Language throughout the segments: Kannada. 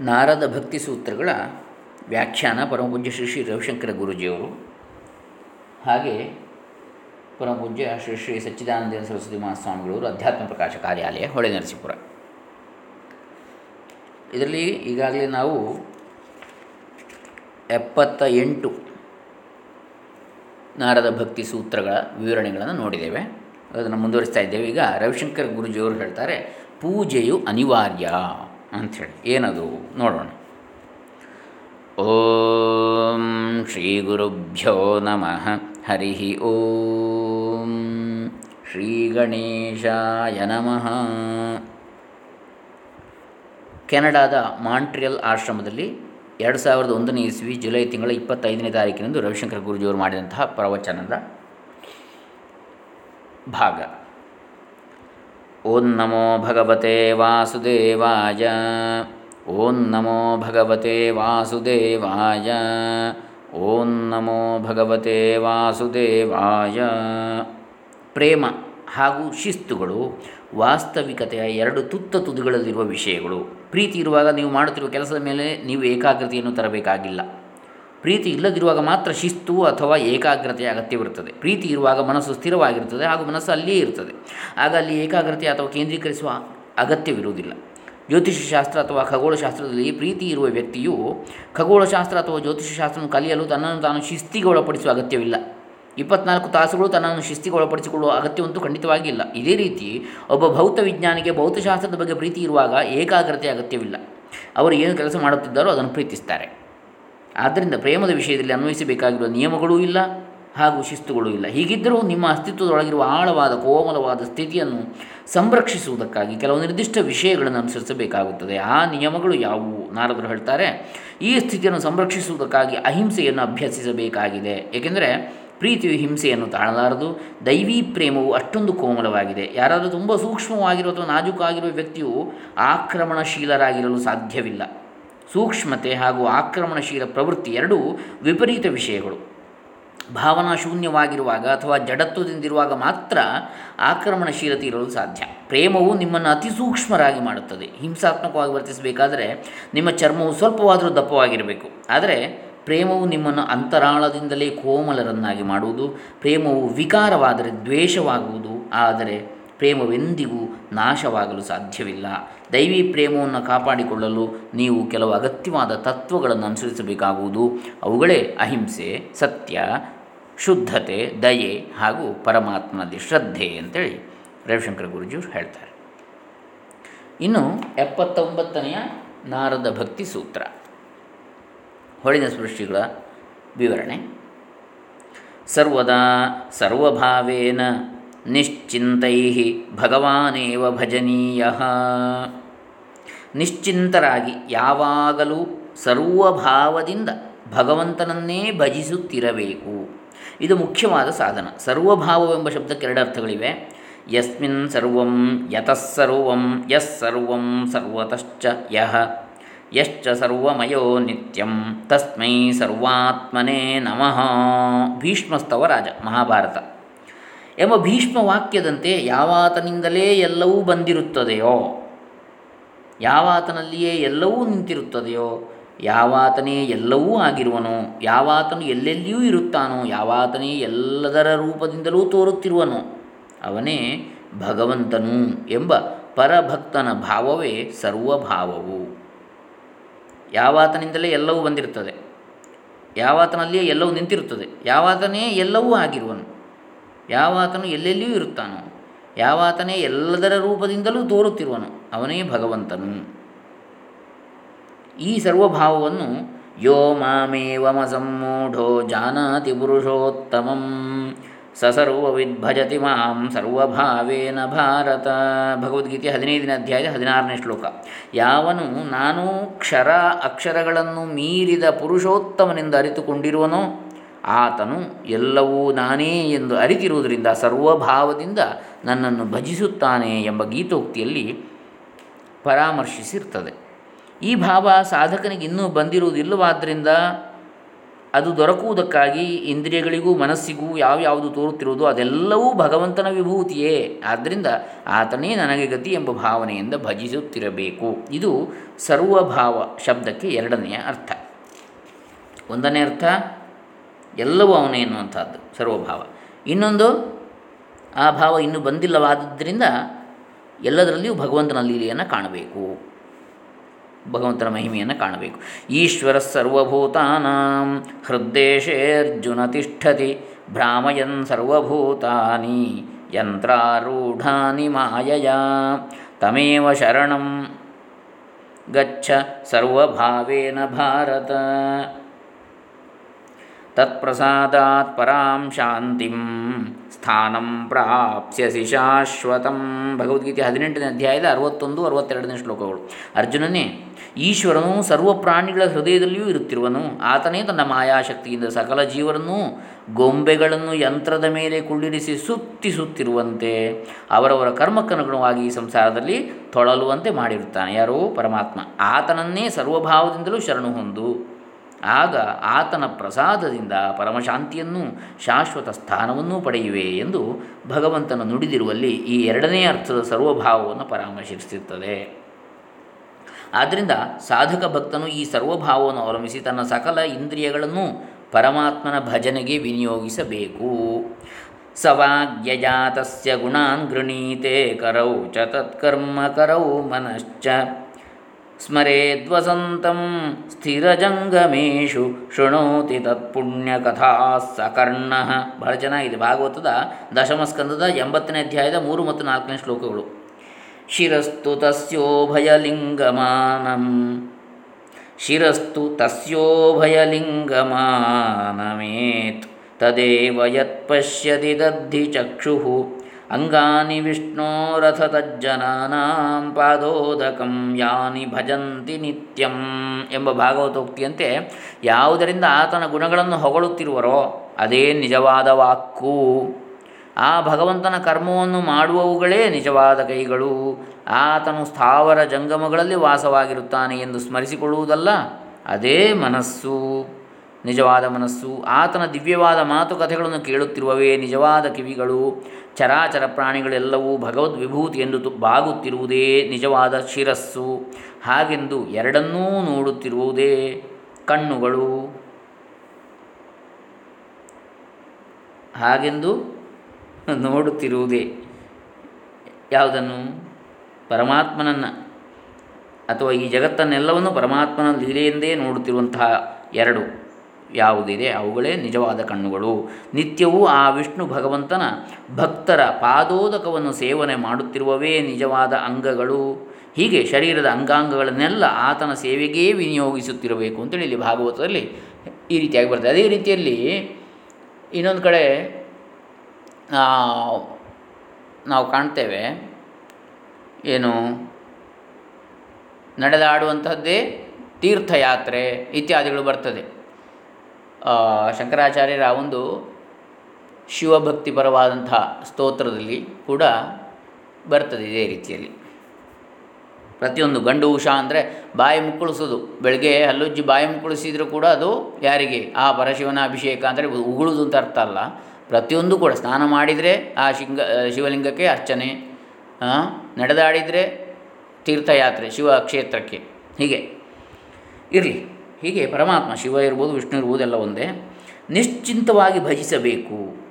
ನಾರದ ಭಕ್ತಿ ಸೂತ್ರಗಳ ವ್ಯಾಖ್ಯಾನ ಪರಮಪೂಜ್ಯ ಶ್ರೀ ಶ್ರೀ ರವಿಶಂಕರ ಗುರುಜಿಯವರು. ಹಾಗೆ ಪರಮಪೂಜ್ಯ ಶ್ರೀ ಶ್ರೀ ಸಚ್ಚಿದಾನಂದ ಸರಸ್ವತಿ ಮಹಾಸ್ವಾಮಿಗಳವರು ಅಧ್ಯಾತ್ಮ ಪ್ರಕಾಶ ಕಾರ್ಯಾಲಯ ಹೊಳೆ ನರಸೀಪುರ. ಇದರಲ್ಲಿ ಈಗಾಗಲೇ ನಾವು ಎಪ್ಪತ್ತ ಎಂಟು ನಾರದ ಭಕ್ತಿ ಸೂತ್ರಗಳ ವಿವರಣೆಗಳನ್ನು ನೋಡಿದ್ದೇವೆ. ಅದನ್ನು ಮುಂದುವರಿಸ್ತಾ ಇದ್ದೇವೆ. ಈಗ ರವಿಶಂಕರ್ ಗುರುಜಿಯವರು ಹೇಳ್ತಾರೆ, ಪೂಜೆಯು ಅನಿವಾರ್ಯ. ಅಂಥೇಳಿ ಏನದು? ನೋಡೋಣ. ಓಂ ಶ್ರೀ ಗುರುಭ್ಯೋ ನಮಃ. ಹರಿ ಓಂ ಶ್ರೀ ಗಣೇಶಾಯ ನಮಃ. ಕೆನಡಾದ ಮಾಂಟ್ರಿಯಲ್ ಆಶ್ರಮದಲ್ಲಿ ಎರಡು ಸಾವಿರದ ಒಂದನೇ ಇಸ್ವಿ ಜುಲೈ ತಿಂಗಳ ಇಪ್ಪತ್ತೈದನೇ ತಾರೀಕಿನಂದು ರವಿಶಂಕರ್ ಗುರುಜಿಯವರು ಮಾಡಿದಂತಹ ಪ್ರವಚನದ ಭಾಗ. ಓಂ ನಮೋ ಭಗವತೆ ವಾಸುದೇವಾಯ. ಓಂ ನಮೋ ಭಗವತೆ ವಾಸುದೇವಾಯ. ಓಂ ನಮೋ ಭಗವತೆ ವಾಸುದೇವಾಯ. ಪ್ರೇಮ ಹಾಗೂ ಶಿಸ್ತುಗಳು, ವಾಸ್ತವಿಕತೆಯ ಎರಡು ತುತ್ತ ತುದಿಗಳಲ್ಲಿರುವ ವಿಷಯಗಳು. ಪ್ರೀತಿ ಇರುವಾಗ ನೀವು ಮಾಡುತ್ತಿರುವ ಕೆಲಸದ ಮೇಲೆ ನೀವು ಏಕಾಗ್ರತೆಯನ್ನು ತರಬೇಕಾಗಿಲ್ಲ. ಪ್ರೀತಿ ಇಲ್ಲದಿರುವಾಗ ಮಾತ್ರ ಶಿಸ್ತು ಅಥವಾ ಏಕಾಗ್ರತೆಯ ಅಗತ್ಯವಿರುತ್ತದೆ. ಪ್ರೀತಿ ಇರುವಾಗ ಮನಸ್ಸು ಸ್ಥಿರವಾಗಿರುತ್ತದೆ ಹಾಗೂ ಮನಸ್ಸು ಅಲ್ಲಿಯೇ ಇರುತ್ತದೆ. ಆಗ ಅಲ್ಲಿ ಏಕಾಗ್ರತೆ ಅಥವಾ ಕೇಂದ್ರೀಕರಿಸುವ ಅಗತ್ಯವಿರುವುದಿಲ್ಲ. ಜ್ಯೋತಿಷಶಾಸ್ತ್ರ ಅಥವಾ ಖಗೋಳಶಾಸ್ತ್ರದಲ್ಲಿ ಪ್ರೀತಿ ಇರುವ ವ್ಯಕ್ತಿಯು ಖಗೋಳಶಾಸ್ತ್ರ ಅಥವಾ ಜ್ಯೋತಿಷಶಾಸ್ತ್ರವನ್ನು ಕಲಿಯಲು ತನ್ನನ್ನು ತಾನು ಶಿಸ್ತಿಗೆ ಒಳಪಡಿಸುವ ಅಗತ್ಯವಿಲ್ಲ. ಇಪ್ಪತ್ನಾಲ್ಕು ತಾಸುಗಳು ತನ್ನನ್ನು ಶಿಸ್ತಿಗೆ ಒಳಪಡಿಸಿಕೊಳ್ಳುವ ಅಗತ್ಯವಂತೂ ಖಂಡಿತವಾಗಿ ಇಲ್ಲ. ಇದೇ ರೀತಿ ಒಬ್ಬ ಭೌತ ವಿಜ್ಞಾನಿಗೆ ಭೌತಶಾಸ್ತ್ರದ ಬಗ್ಗೆ ಪ್ರೀತಿ ಇರುವಾಗ ಏಕಾಗ್ರತೆ ಅಗತ್ಯವಿಲ್ಲ. ಅವರು ಏನು ಕೆಲಸ ಮಾಡುತ್ತಿದ್ದಾರೋ ಅದನ್ನು ಪ್ರೀತಿಸ್ತಾರೆ. ಆದ್ದರಿಂದ ಪ್ರೇಮದ ವಿಷಯದಲ್ಲಿ ಅನ್ವಯಿಸಬೇಕಾಗಿರುವ ನಿಯಮಗಳೂ ಇಲ್ಲ ಹಾಗೂ ಶಿಸ್ತುಗಳೂ ಇಲ್ಲ. ಹೀಗಿದ್ದರೂ ನಿಮ್ಮ ಅಸ್ತಿತ್ವದೊಳಗಿರುವ ಆಳವಾದ, ಕೋಮಲವಾದ ಸ್ಥಿತಿಯನ್ನು ಸಂರಕ್ಷಿಸುವುದಕ್ಕಾಗಿ ಕೆಲವು ನಿರ್ದಿಷ್ಟ ವಿಷಯಗಳನ್ನು ಅನುಸರಿಸಬೇಕಾಗುತ್ತದೆ. ಆ ನಿಯಮಗಳು ಯಾವುವು? ನಾರದರು ಹೇಳ್ತಾರೆ, ಈ ಸ್ಥಿತಿಯನ್ನು ಸಂರಕ್ಷಿಸುವುದಕ್ಕಾಗಿ ಅಹಿಂಸೆಯನ್ನು ಅಭ್ಯಸಿಸಬೇಕಾಗಿದೆ. ಏಕೆಂದರೆ ಪ್ರೀತಿಯು ಹಿಂಸೆಯನ್ನು ತಾಳಲಾರದು, ದೈವೀ ಪ್ರೇಮವು ಅಷ್ಟೊಂದು ಕೋಮಲವಾಗಿದೆ. ಯಾರಾದರೂ ತುಂಬ ಸೂಕ್ಷ್ಮವಾಗಿರುವ ಅಥವಾ ನಾಜೂಕಾಗಿರುವ ವ್ಯಕ್ತಿಯು ಆಕ್ರಮಣಶೀಲರಾಗಿರಲು ಸಾಧ್ಯವಿಲ್ಲ. ಸೂಕ್ಷ್ಮತೆ ಹಾಗೂ ಆಕ್ರಮಣಶೀಲ ಪ್ರವೃತ್ತಿ ಎರಡೂ ವಿಪರೀತ ವಿಷಯಗಳು. ಭಾವನಾ ಶೂನ್ಯವಾಗಿರುವಾಗ ಅಥವಾ ಜಡತ್ವದಿಂದಿರುವಾಗ ಮಾತ್ರ ಆಕ್ರಮಣಶೀಲತೆ ಇರಲು ಸಾಧ್ಯ. ಪ್ರೇಮವು ನಿಮ್ಮನ್ನು ಅತಿ ಸೂಕ್ಷ್ಮರಾಗಿ ಮಾಡುತ್ತದೆ. ಹಿಂಸಾತ್ಮಕವಾಗಿ ವರ್ತಿಸಬೇಕಾದರೆ ನಿಮ್ಮ ಚರ್ಮವು ಸ್ವಲ್ಪವಾದರೂ ದಪ್ಪವಾಗಿರಬೇಕು. ಆದರೆ ಪ್ರೇಮವು ನಿಮ್ಮನ್ನು ಅಂತರಾಳದಿಂದಲೇ ಕೋಮಲರನ್ನಾಗಿ ಮಾಡುವುದು, ಪ್ರೇಮವು ವಿಕಾರವಾದರೆ ದ್ವೇಷವಾಗುವುದು, ಆದರೆ ಪ್ರೇಮವೆಂದಿಗೂ ನಾಶವಾಗಲು ಸಾಧ್ಯವಿಲ್ಲ. ದೈವಿ ಪ್ರೇಮವನ್ನು ಕಾಪಾಡಿಕೊಳ್ಳಲು ನೀವು ಕೆಲವು ಅಗತ್ಯವಾದ ತತ್ವಗಳನ್ನು ಅನುಸರಿಸಬೇಕಾಗುವುದು. ಅವುಗಳೇ ಅಹಿಂಸೆ, ಸತ್ಯ, ಶುದ್ಧತೆ, ದಯೆ ಹಾಗೂ ಪರಮಾತ್ಮನಲ್ಲಿ ಶ್ರದ್ಧೆ ಅಂತೇಳಿ ರವಿಶಂಕರ ಗುರುಜಿಯವರು ಹೇಳ್ತಾರೆ. ಇನ್ನು ಎಪ್ಪತ್ತೊಂಬತ್ತನೆಯ ನಾರದ ಭಕ್ತಿ ಸೂತ್ರ. ಹೊಳಿನ ಸೃಷ್ಟಿಗಳ ವಿವರಣೆ. ಸರ್ವದಾ ಸರ್ವಭಾವೇನ ನಿಶ್ಚಿಂತೈ ಭಗವಾನೇವ ಭಜನೀಯ. ನಿಶ್ಚಿಂತರಾಗಿ ಯಾವಾಗಲೂ ಸರ್ವಭಾವದಿಂದ ಭಗವಂತನನ್ನೇ ಭಜಿಸುತ್ತಿರಬೇಕು. ಇದು ಮುಖ್ಯವಾದ ಸಾಧನ. ಸರ್ವಭಾವವೆಂಬ ಶಬ್ದಕ್ಕೆ ಎರಡು ಅರ್ಥಗಳಿವೆ. ಯಸ್ಮಿನ್ ಸರ್ವಂ ಯತಃಸರ್ವಂ ಯಸ್ಸರ್ವಂ ಸರ್ವತಶ್ಚ ಯಹ ಯಶ್ಚ ಸರ್ವಮಯೋ ನಿತ್ಯಂ, ತಸ್ಮೈ ಸರ್ವಾತ್ಮನೇ ನಮಃ. ಭೀಷ್ಮಸ್ತವ ರಾಜ, ಮಹಾಭಾರತ. ಎಂಬ ಭೀಷ್ಮ ವಾಕ್ಯದಂತೆ ಯಾವಾತನಿಂದಲೇ ಎಲ್ಲವೂ ಬಂದಿರುತ್ತದೆಯೋ? ಯಾವಾತನಲ್ಲಿಯೇ ಎಲ್ಲವೂ ನಿಂತಿರುತ್ತದೆಯೋ? ಯಾವಾತನೇ ಎಲ್ಲವೂ ಆಗಿರುವನೋ? ಯಾವಾತನು ಎಲ್ಲೆಲ್ಲಿಯೂ ಇರುತ್ತಾನೋ? ಯಾವಾತನೇ ಎಲ್ಲದರ ರೂಪದಿಂದಲೂ ತೋರುತ್ತಿರುವನೋ? ಅವನೇ ಭಗವಂತನು ಎಂಬ ಪರಭಕ್ತನ ಭಾವವೇ ಸರ್ವಭಾವವು. ಯಾವಾತನಿಂದಲೇ ಎಲ್ಲವೂ ಬಂದಿರುತ್ತದೆ. ಯಾವಾತನಲ್ಲಿಯೇ ಎಲ್ಲವೂ ನಿಂತಿರುತ್ತದೆ. ಯಾವಾತನೇ ಎಲ್ಲವೂ ಆಗಿರುವನು. ಯಾವಾತನು ಎಲ್ಲೆಲ್ಲಿಯೂ ಇರುತ್ತಾನೋ, ಯಾವಾತನೇ ಎಲ್ಲದರ ರೂಪದಿಂದಲೂ ತೋರುತ್ತಿರುವನು, ಅವನೇ ಭಗವಂತನು. ಈ ಸರ್ವಭಾವವನ್ನು ಯೋ ಮಾಮೇವಮ ಸಂಮೂಢೋ ಜಾನಾತಿ ಪುರುಷೋತ್ತಮಂ ಸ ಸರ್ವವಿದ್ಭಜತಿ ಮಾಂ ಸರ್ವಭಾವೇನ ಭಾರತ. ಭಗವದ್ಗೀತೆ ಹದಿನೈದನೇ ಅಧ್ಯಾಯ ಹದಿನಾರನೇ ಶ್ಲೋಕ. ಯಾವನು ನಾನು ಕ್ಷರ ಅಕ್ಷರಗಳನ್ನು ಮೀರಿದ ಪುರುಷೋತ್ತಮನಿಂದ ಅರಿತುಕೊಂಡಿರುವನೋ ಆತನು ಎಲ್ಲವೂ ನಾನೇ ಎಂದು ಅರಿತಿರುವುದರಿಂದ ಸರ್ವಭಾವದಿಂದ ನನ್ನನ್ನು ಭಜಿಸುತ್ತಾನೆ ಎಂಬ ಗೀತೋಕ್ತಿಯಲ್ಲಿ ಪರಾಮರ್ಶಿಸಿರ್ತದೆ. ಈ ಭಾವ ಸಾಧಕನಿಗೆ ಇನ್ನೂ ಬಂದಿರುವುದಿಲ್ಲವಾದ್ದರಿಂದ ಅದು ದೊರಕುವುದಕ್ಕಾಗಿ ಇಂದ್ರಿಯಗಳಿಗೂ ಮನಸ್ಸಿಗೂ ಯಾವ್ಯಾವುದು ತೋರುತ್ತಿರುವುದು ಅದೆಲ್ಲವೂ ಭಗವಂತನ ವಿಭೂತಿಯೇ. ಆದ್ದರಿಂದ ಆತನೇ ನನಗೆ ಗತಿ ಎಂಬ ಭಾವನೆಯಿಂದ ಭಜಿಸುತ್ತಿರಬೇಕು. ಇದು ಸರ್ವಭಾವ ಶಬ್ದಕ್ಕೆ ಎರಡನೆಯ ಅರ್ಥ. ಒಂದನೇ ಅರ್ಥ ಎಲ್ಲವೂ ಅವನೇ ಎನ್ನುವಂಥದ್ದು, ಸರ್ವಭಾವ. ಇನ್ನೊಂದು, ಆ ಭಾವ ಇನ್ನೂ ಬಂದಿಲ್ಲವಾದದ್ದರಿಂದ ಎಲ್ಲದರಲ್ಲಿಯೂ ಭಗವಂತನ ಲೀಲೆಯನ್ನು ಕಾಣಬೇಕು. ಭಗವಂತನ ಮಹಿಮೆಯನ್ನು ಕಾಣಬೇಕು. ಈಶ್ವರ ಸರ್ವಭೂತಾನಾಂ, ಹೃದ್ದೇಶೇರ್ಜುನ ತಿಷ್ಠತಿ, ಭ್ರಾಮಯನ್ ಸರ್ವಭೂತಾನಿ, ಯಂತ್ರಾರೂಢಾನಿ ಮಾಯಯ, ತಮೇವ ಶರಣಂ, ಗಚ್ಚ ಸರ್ವಭಾವೇನ ಭಾರತ. ತತ್ಪ್ರಸಾದಾತ್ ಪರಾಂ ಶಾಂತಿಂ ಸ್ಥಾನಂ ಪ್ರಾಪ್ಸ್ಯಸಿ ಶಾಶ್ವತಂ ಭಗವದ್ಗೀತೆ ಹದಿನೆಂಟನೇ ಅಧ್ಯಾಯದ ಅರವತ್ತೊಂದು, ಅರವತ್ತೆರಡನೇ ಶ್ಲೋಕಗಳು. ಅರ್ಜುನನೇ, ಈಶ್ವರನು ಸರ್ವ ಪ್ರಾಣಿಗಳ ಹೃದಯದಲ್ಲಿಯೂ ಇರುತ್ತಿರುವನು. ಆತನೇ ತನ್ನ ಮಾಯಾಶಕ್ತಿಯಿಂದ ಸಕಲ ಜೀವರನ್ನು ಗೊಂಬೆಗಳನ್ನು ಯಂತ್ರದ ಮೇಲೆ ಕುಳ್ಳಿರಿಸಿ ಸುತ್ತಿಸುತ್ತಿರುವಂತೆ ಅವರವರ ಕರ್ಮಕ್ಕನುಗುಣವಾಗಿ ಈ ಸಂಸಾರದಲ್ಲಿ ತೊಳಲುವಂತೆ ಮಾಡಿರುತ್ತಾನೆ. ಯಾರೋ? ಪರಮಾತ್ಮ. ಆತನನ್ನೇ ಸರ್ವಭಾವದಿಂದಲೂ ಶರಣು ಹೊಂದು ಆಗ ಆತನ ಪ್ರಸಾದದಿಂದ ಪರಮಶಾಂತಿಯನ್ನು ಶಾಶ್ವತ ಸ್ಥಾನವನ್ನೂ ಪಡೆಯುವೆ ಎಂದು ಭಗವಂತನ ನುಡಿದಿರುವಲ್ಲಿ ಈ ಎರಡನೇ ಅರ್ಥದ ಸರ್ವಭಾವವನ್ನು ಪರಾಮರ್ಶಿಸುತ್ತದೆ ಆದ್ದರಿಂದ ಸಾಧಕ ಭಕ್ತನು ಈ ಸರ್ವಭಾವವನ್ನು ಅವಲಂಬಿಸಿ ತನ್ನ ಸಕಲ ಇಂದ್ರಿಯಗಳನ್ನು ಪರಮಾತ್ಮನ ಭಜನೆಗೆ ವಿನಿಯೋಗಿಸಬೇಕು. ಸವಾಗ್ಯಜಾತಸ್ಯ ಗುಣಾನ್ ಗೃಣೀತೆ ಕರೌ ಚ ತತ್ಕರ್ಮ ಕರೌ ಮನಶ್ಚ ಸ್ಮರೇದ್ವಸಂತಂ ಸ್ಥಿರಜಂಗಮೇಶು ಶೃಣೋತಿ ತತ್ಪುಣ್ಯಕಥಾ ಸಕರ್ಣ ಬಹಳ ಚೆನ್ನಾಗಿದೆ. ಭಾಗವತದ ದಶಮಸ್ಕಂದದ ಎಂಬತ್ತನೇ ಅಧ್ಯಾಯದ ಮೂರು ಮತ್ತು ನಾಲ್ಕನೇ ಶ್ಲೋಕಗಳು. ಶಿರಸ್ತು ತಸ್ಯೋಭಯಲಿಂಗಮಾನಂ ಶಿರಸ್ತು ತಸ್ಯೋಭಯಲಿಂಗಮಾನಮೇತ್ ತದೇವ ಯತ್ಪಶ್ಯತಿ ದದ್ಧಿ ಚಕ್ಷುಃ ಅಂಗಾನಿ ವಿಷ್ಣೋರಥ ತಜ್ಜನಾನಾಂ ಪಾದೋದಕಂ ಯಾನಿ ಭಜಂತಿ ನಿತ್ಯಂ ಎಂಬ ಭಾಗವತೋಕ್ತಿಯಂತೆ ಯಾವುದರಿಂದ ಆತನ ಗುಣಗಳನ್ನು ಹೊಗಳುತ್ತಿರುವರೋ ಅದೇ ನಿಜವಾದ ವಾಕ್ಕು. ಆ ಭಗವಂತನ ಕರ್ಮವನ್ನು ಮಾಡುವವುಗಳೇ ನಿಜವಾದ ಕೈಗಳು. ಆತನು ಸ್ಥಾವರ ಜಂಗಮಗಳಲ್ಲಿ ವಾಸವಾಗಿರುತ್ತಾನೆ ಎಂದು ಸ್ಮರಿಸಿಕೊಳ್ಳುವುದಲ್ಲ, ಅದೇ ಮನಸ್ಸು. ನಿಜವಾದ ಮನಸ್ಸು, ಆತನ ದಿವ್ಯವಾದ ಮಾತುಕಥೆಗಳನ್ನು ಕೇಳುತ್ತಿರುವವೇ ನಿಜವಾದ ಕಿವಿಗಳು. ಚರಾಚರ ಪ್ರಾಣಿಗಳೆಲ್ಲವೂ ಭಗವದ್ ವಿಭೂತಿ ಎಂದು ತು, ಬಾಗುತ್ತಿರುವುದೇ ನಿಜವಾದ ಶಿರಸ್ಸು. ಹಾಗೆಂದು ಎರಡನ್ನೂ ನೋಡುತ್ತಿರುವುದೇ ಕಣ್ಣುಗಳು. ಹಾಗೆಂದು ನೋಡುತ್ತಿರುವುದೇ ಯಾವುದನ್ನು? ಪರಮಾತ್ಮನನ್ನು ಅಥವಾ ಈ ಜಗತ್ತನ್ನೆಲ್ಲವನ್ನು ಪರಮಾತ್ಮನ ಲೀಲೆಯೆಂದೇ ನೋಡುತ್ತಿರುವಂತಹ ಎರಡು. ಯಾವುದಿದೆ ಅವುಗಳೇ ನಿಜವಾದ ಕಣ್ಣುಗಳು. ನಿತ್ಯವೂ ಆ ವಿಷ್ಣು ಭಗವಂತನ ಭಕ್ತರ ಪಾದೋದಕವನ್ನು ಸೇವನೆ ಮಾಡುತ್ತಿರುವವೇ ನಿಜವಾದ ಅಂಗಗಳು. ಹೀಗೆ ಶರೀರದ ಅಂಗಾಂಗಗಳನ್ನೆಲ್ಲ ಆತನ ಸೇವೆಗೇ ವಿನಿಯೋಗಿಸುತ್ತಿರಬೇಕು ಅಂತೇಳಿ ಇಲ್ಲಿ ಭಾಗವತದಲ್ಲಿ ಈ ರೀತಿಯಾಗಿ ಬರ್ತದೆ. ಅದೇ ರೀತಿಯಲ್ಲಿ ಇನ್ನೊಂದು ಕಡೆ ನಾವು ಕಾಣ್ತೇವೆ ಏನು, ನಡೆದಾಡುವಂಥದ್ದೇ ತೀರ್ಥಯಾತ್ರೆ ಇತ್ಯಾದಿಗಳು ಬರ್ತದೆ. ಶಂಕರಾಚಾರ್ಯರ ಒಂದು ಶಿವಭಕ್ತಿಪರವಾದಂಥ ಸ್ತೋತ್ರದಲ್ಲಿ ಕೂಡ ಬರ್ತದೆ ಇದೇ ರೀತಿಯಲ್ಲಿ. ಪ್ರತಿಯೊಂದು ಗಂಡು ಉಷಾ ಅಂದರೆ ಬಾಯಿ ಮುಕ್ಕುಳಿಸೋದು. ಬೆಳಗ್ಗೆ ಹಲ್ಲುಜ್ಜಿ ಬಾಯಿ ಮುಕ್ಕುಳಿಸಿದರೂ ಕೂಡ ಅದು ಯಾರಿಗೆ? ಆ ಪರಶಿವನ ಅಭಿಷೇಕ ಅಂದರೆ ಉಗುಳುದು ಅಂತ ಅರ್ಥ ಅಲ್ಲ. ಪ್ರತಿಯೊಂದು ಕೂಡ ಸ್ನಾನ ಮಾಡಿದರೆ ಆ ಶಿಂಗ, ಶಿವಲಿಂಗಕ್ಕೆ ಅರ್ಚನೆ ನಡೆದಾಡಿದರೆ ತೀರ್ಥಯಾತ್ರೆ ಶಿವ ಕ್ಷೇತ್ರಕ್ಕೆ ಹೀಗೆ. ಇರಲಿ. ಹೀಗೆ ಪರಮಾತ್ಮ, ಶಿವ ಇರ್ಬೋದು, ವಿಷ್ಣು ಇರ್ಬೋದು, ಎಲ್ಲ ಒಂದೇ. ನಿಶ್ಚಿಂತವಾಗಿ ಭಜಿಸಬೇಕು.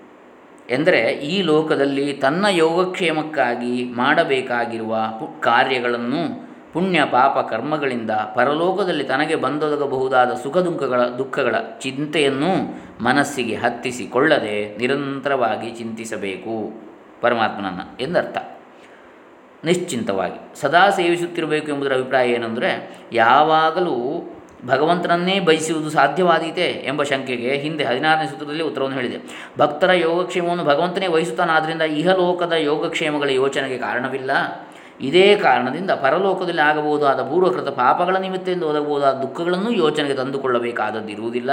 ಎಂದರೆ ಈ ಲೋಕದಲ್ಲಿ ತನ್ನ ಯೋಗಕ್ಷೇಮಕ್ಕಾಗಿ ಮಾಡಬೇಕಾಗಿರುವ ಕಾರ್ಯಗಳನ್ನು ಪುಣ್ಯ, ಪಾಪ, ಕರ್ಮಗಳಿಂದ ಪರಲೋಕದಲ್ಲಿ ತನಗೆ ಬಂದೊದಗಬಹುದಾದ ಸುಖ ದುಃಖಗಳ ದುಃಖಗಳ ಚಿಂತೆಯನ್ನು ಮನಸ್ಸಿಗೆ ಹತ್ತಿಸಿಕೊಳ್ಳದೆ ನಿರಂತರವಾಗಿ ಚಿಂತಿಸಬೇಕು. ಪರಮಾತ್ಮನನ್ನು ಎಂದರ್ಥ. ನಿಶ್ಚಿಂತವಾಗಿ. ಸದಾ ಸೇವಿಸುತ್ತಿರಬೇಕು ಎಂಬುದರ ಅಭಿಪ್ರಾಯ ಏನೆಂದರೆ, ಯಾವಾಗಲೂ ಭಗವಂತನನ್ನೇ ಬಯಸುವುದು ಸಾಧ್ಯವಾದೀತೆ ಎಂಬ ಶಂಕೆಗೆ ಹಿಂದೆ ಹದಿನಾರನೇ ಸೂತ್ರದಲ್ಲಿ ಉತ್ತರವನ್ನು ಹೇಳಿದೆ. ಭಕ್ತರ ಯೋಗಕ್ಷೇಮವನ್ನು ಭಗವಂತನೇ ವಹಿಸುತ್ತಾನಾದ್ದರಿಂದ ಇಹಲೋಕದ ಯೋಗಕ್ಷೇಮಗಳ ಯೋಚನೆಗೆ ಕಾರಣವಿಲ್ಲ. ಇದೇ ಕಾರಣದಿಂದ ಪರಲೋಕದಲ್ಲಿ ಆಗಬಹುದಾದ ಪೂರ್ವಕೃತ ಪಾಪಗಳ ನಿಮಿತ್ತ ಎಂದು ಒದಗಬಹುದಾದ ದುಃಖಗಳನ್ನು ಯೋಚನೆಗೆ ತಂದುಕೊಳ್ಳಬೇಕಾದದ್ದಿರುವುದಿಲ್ಲ.